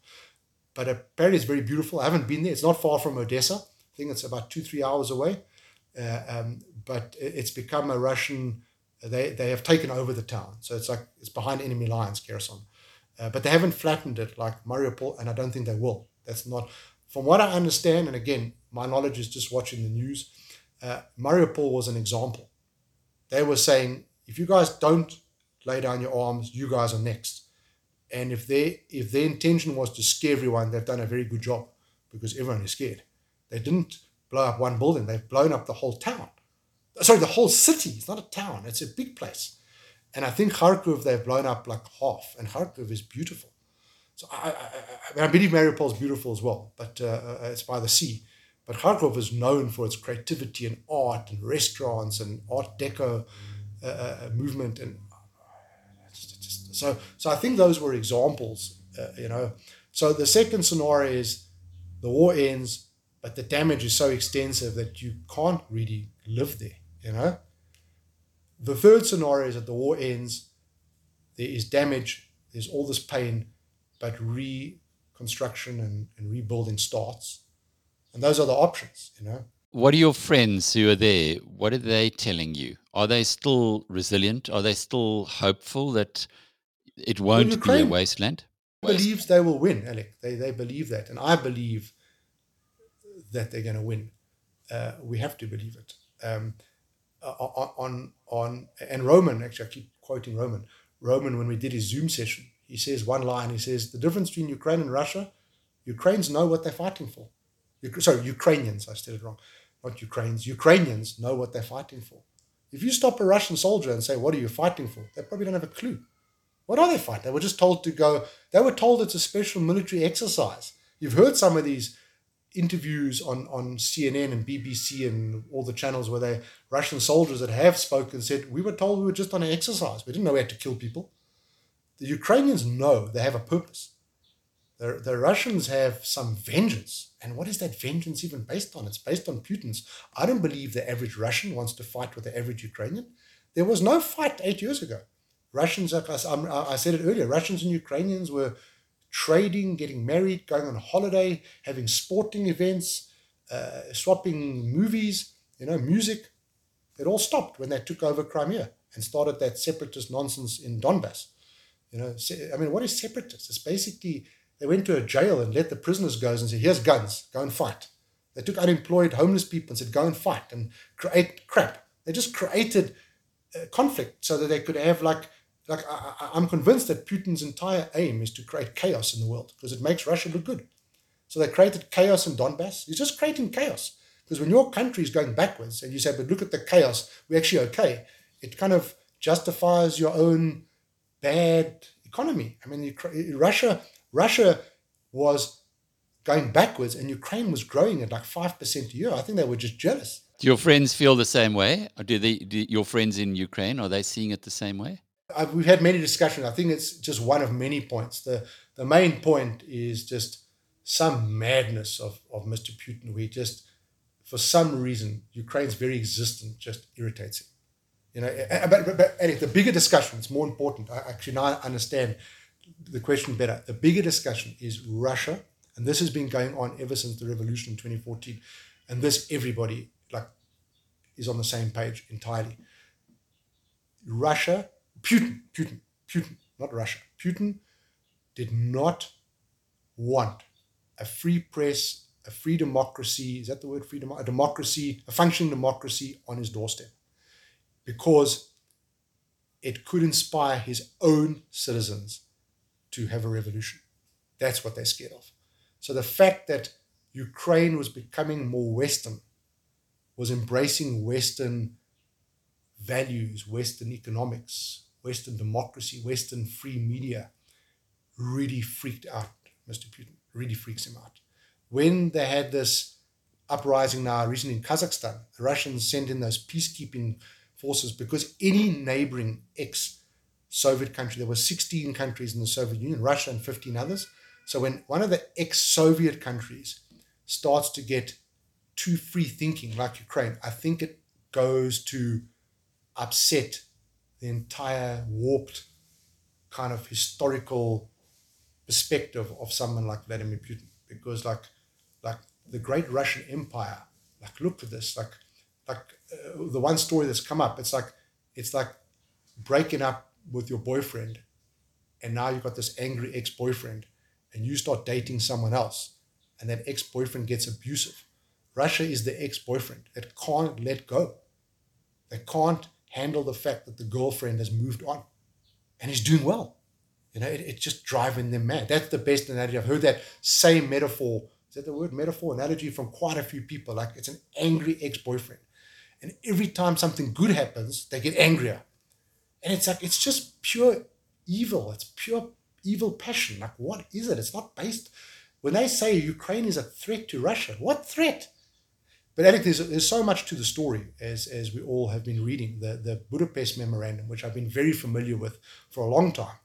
but apparently it's very beautiful. I haven't been there. It's not far from Odessa. I think it's about two, three hours away. Uh, um, but it's become a Russian, they, they have taken over the town. So it's like, it's behind enemy lines, Kherson. Uh, but they haven't flattened it like Mariupol, and I don't think they will. That's not, from what I understand, and again, my knowledge is just watching the news, uh, Mariupol was an example. They were saying, if you guys don't lay down your arms, you guys are next. And if they if their intention was to scare everyone, they've done a very good job because everyone is scared. They didn't blow up one building; they've blown up the whole town. Sorry, the whole city. It's not a town; it's a big place. And I think Kharkov they've blown up like half, and Kharkov is beautiful. So I, I, I, believe Mariupol is beautiful as well, but uh, uh, it's by the sea. But Kharkov is known for its creativity and art and restaurants and Art Deco uh, uh movement and so, so I think those were examples, uh, you know. So the second scenario is the war ends, but the damage is so extensive that you can't really live there, you know? The third scenario is that the war ends, there is damage, there's all this pain, but reconstruction and, and rebuilding starts. And those are the options, you know? What are your friends who are there? What are they telling you? Are they still resilient? Are they still hopeful that it won't well, be a wasteland? Believes they will win, Alec. They they believe that, and I believe that they're going to win. Uh, we have to believe it. Um, on on and Roman actually, I keep quoting Roman. Roman, when we did his Zoom session, he says one line. He says the difference between Ukraine and Russia, Ukrainians know what they're fighting for. Sorry, Ukrainians. I said it wrong. Not Ukrainians. Ukrainians know what they're fighting for. If you stop a Russian soldier and say, "What are you fighting for?" They probably don't have a clue. What are they fighting? They were just told to go. They were told it's a special military exercise. You've heard some of these interviews on, on CNN and BBC and all the channels where they Russian soldiers that have spoken said, We were told we were just on an exercise. We didn't know we had to kill people. The Ukrainians know they have a purpose. The, the Russians have some vengeance. And what is that vengeance even based on? It's based on Putin's. I don't believe the average Russian wants to fight with the average Ukrainian. There was no fight eight years ago. Russians, I, I said it earlier, Russians and Ukrainians were trading, getting married, going on holiday, having sporting events, uh, swapping movies, you know, music. It all stopped when they took over Crimea and started that separatist nonsense in Donbass. You know, I mean, what is separatist? It's basically they went to a jail and let the prisoners go and said, "Here's guns, go and fight." They took unemployed homeless people and said, "Go and fight and create crap." They just created uh, conflict so that they could have like like I, am convinced that Putin's entire aim is to create chaos in the world because it makes Russia look good. So they created chaos in Donbass. He's just creating chaos because when your country is going backwards and you say, "But look at the chaos, we're actually okay," it kind of justifies your own bad economy. I mean, Russia, Russia was going backwards, and Ukraine was growing at like five percent a year. I think they were just jealous. Do your friends feel the same way? Or do, they, do your friends in Ukraine are they seeing it the same way? I've, we've had many discussions. I think it's just one of many points. The the main point is just some madness of, of Mr. Putin, where he just, for some reason, Ukraine's very existence just irritates him. You know, but, but, but the bigger discussion, it's more important. I actually now understand the question better. The bigger discussion is Russia, and this has been going on ever since the revolution in 2014. And this, everybody like is on the same page entirely. Russia Putin, Putin, Putin, not Russia. Putin did not want a free press, a free democracy. Is that the word? Free a democracy, a functioning democracy on his doorstep, because it could inspire his own citizens to have a revolution. That's what they're scared of. So the fact that Ukraine was becoming more Western, was embracing Western values, Western economics, Western democracy, Western free media really freaked out Mr. Putin, really freaks him out. When they had this uprising now recently in Kazakhstan, the Russians sent in those peacekeeping forces because any neighboring ex Soviet country, there were 16 countries in the Soviet Union, Russia and 15 others. So when one of the ex Soviet countries starts to get too free thinking, like Ukraine, I think it goes to upset the entire warped kind of historical perspective of someone like Vladimir Putin. Because like like the great Russian Empire, like look at this, like like uh, the one story that's come up, it's like it's like breaking up with your boyfriend, and now you've got this angry ex-boyfriend, and you start dating someone else, and that ex-boyfriend gets abusive. Russia is the ex-boyfriend that can't let go. They can't handle the fact that the girlfriend has moved on and is doing well. You know, it, it's just driving them mad. That's the best analogy. I've heard that same metaphor. Is that the word metaphor? Analogy from quite a few people. Like it's an angry ex boyfriend. And every time something good happens, they get angrier. And it's like, it's just pure evil. It's pure evil passion. Like, what is it? It's not based. When they say Ukraine is a threat to Russia, what threat? But Alec, there's, there's so much to the story as, as we all have been reading. The, the Budapest Memorandum, which I've been very familiar with for a long time,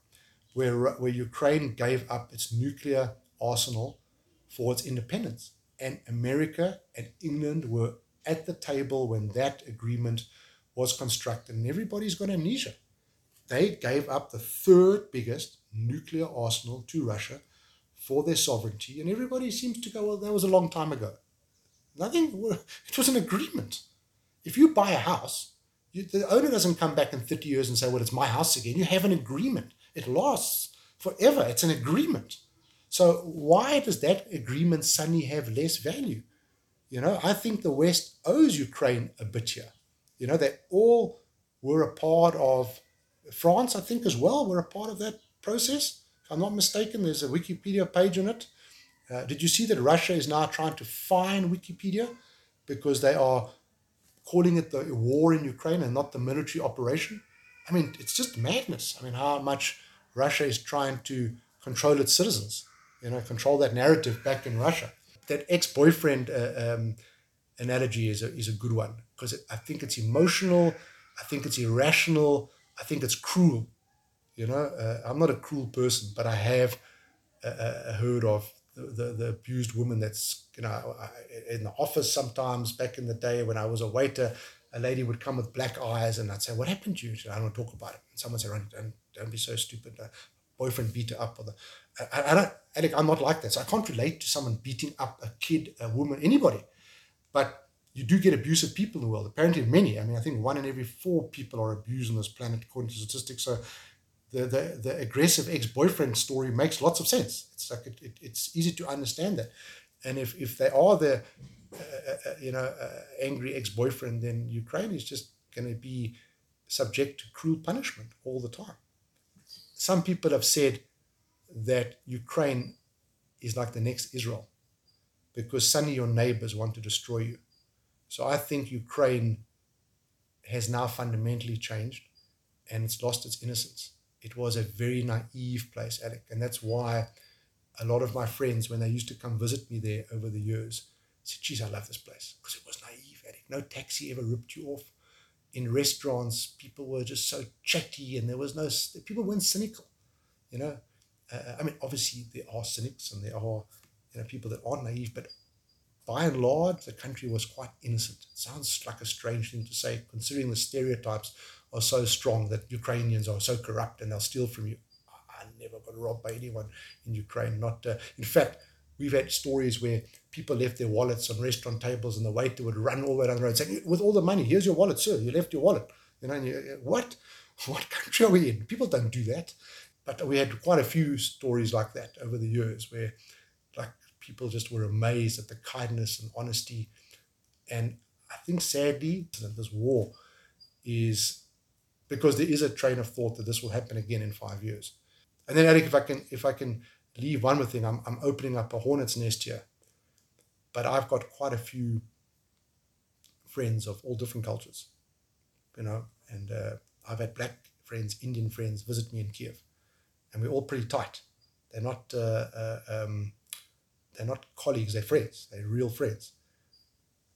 where, where Ukraine gave up its nuclear arsenal for its independence. and America and England were at the table when that agreement was constructed, and everybody's got amnesia. They gave up the third biggest nuclear arsenal to Russia for their sovereignty, and everybody seems to go, well, that was a long time ago. Nothing, it was an agreement. If you buy a house, you, the owner doesn't come back in 30 years and say, well, it's my house again. You have an agreement. It lasts forever. It's an agreement. So why does that agreement suddenly have less value? You know, I think the West owes Ukraine a bit here. You know, they all were a part of France, I think, as well, were a part of that process. If I'm not mistaken, there's a Wikipedia page on it. Uh, did you see that Russia is now trying to fine Wikipedia because they are calling it the war in Ukraine and not the military operation? I mean, it's just madness. I mean, how much Russia is trying to control its citizens, you know, control that narrative back in Russia. That ex boyfriend uh, um, analogy is a, is a good one because I think it's emotional, I think it's irrational, I think it's cruel. You know, uh, I'm not a cruel person, but I have uh, uh heard of the, the, the, abused woman that's, you know, in the office sometimes back in the day when I was a waiter, a lady would come with black eyes and I'd say, What happened to you? Said, I don't want to talk about it. And someone said, Don't, don't be so stupid. Uh, boyfriend beat her up. Or the, I, I don't, Alec, I'm not like that. So I can't relate to someone beating up a kid, a woman, anybody. But you do get abusive people in the world. Apparently, many. I mean, I think one in every four people are abused on this planet, according to statistics. So, the the, the aggressive ex boyfriend story makes lots of sense. It's like it, it, it's easy to understand that. And if if they are the uh, uh, uh you know uh, angry ex boyfriend, then Ukraine is just going to be subject to cruel punishment all the time. Some people have said that Ukraine is like the next Israel because suddenly your neighbors want to destroy you so I think Ukraine has now fundamentally changed and it's lost its innocence. It was a very naive place, Alec. And that's why a lot of my friends, when they used to come visit me there over the years, said, geez, I love this place. Because it was naive, Alec. No taxi ever ripped you off. In restaurants, people were just so chatty and there was no, people weren't cynical. You know, uh, I mean, obviously there are cynics and there are, you know, people that are naive, but by and large, the country was quite innocent. It sounds like a strange thing to say, considering the stereotypes are so strong that Ukrainians are so corrupt and they'll steal from you. I never got robbed by anyone in Ukraine. Not, uh, in fact, we've had stories where people left their wallets on restaurant tables and the waiter would run all the way down the road saying, "With all the money, here's your wallet, sir. You left your wallet." You know, you, uh, what? What country are we in? People don't do that. But we had quite a few stories like that over the years where, like people just were amazed at the kindness and honesty. And I think sadly this war is because there is a train of thought that this will happen again in five years. And then Alec, if I can if I can leave one more thing, I'm I'm opening up a hornet's nest here. But I've got quite a few friends of all different cultures, you know, and uh, I've had black friends, Indian friends visit me in Kiev, and we're all pretty tight. They're not uh, uh, um, they're not colleagues, they're friends, they're real friends.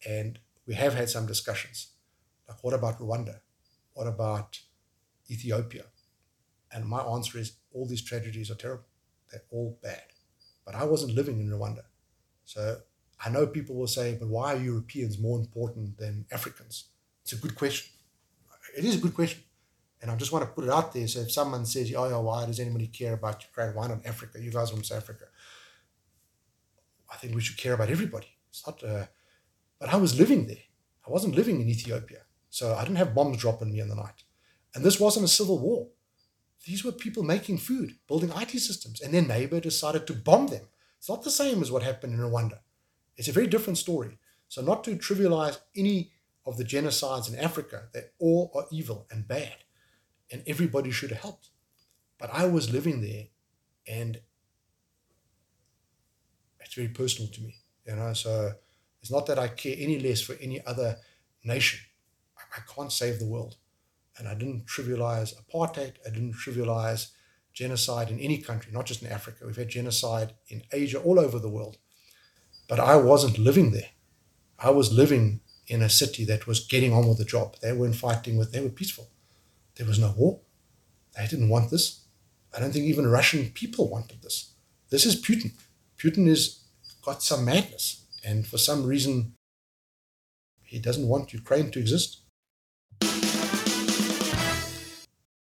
And we have had some discussions. Like, what about Rwanda? What about Ethiopia? And my answer is all these tragedies are terrible. They're all bad. But I wasn't living in Rwanda. So I know people will say, but why are Europeans more important than Africans? It's a good question. It is a good question. And I just want to put it out there. So if someone says, oh, yeah, why does anybody care about Ukraine? Why not Africa? You guys from South Africa. I think we should care about everybody. It's not, uh, but I was living there. I wasn't living in Ethiopia. So I didn't have bombs dropping me in the night. And this wasn't a civil war. These were people making food, building IT systems, and their neighbor decided to bomb them. It's not the same as what happened in Rwanda. It's a very different story. So, not to trivialize any of the genocides in Africa, they all are evil and bad, and everybody should have helped. But I was living there, and it's very personal to me, you know. So it's not that I care any less for any other nation. I, I can't save the world. And I didn't trivialize apartheid. I didn't trivialize genocide in any country, not just in Africa. We've had genocide in Asia, all over the world. But I wasn't living there. I was living in a city that was getting on with the job. They weren't fighting with, they were peaceful. There was no war. They didn't want this. I don't think even Russian people wanted this. This is Putin. Putin has got some madness, and for some reason, he doesn't want Ukraine to exist.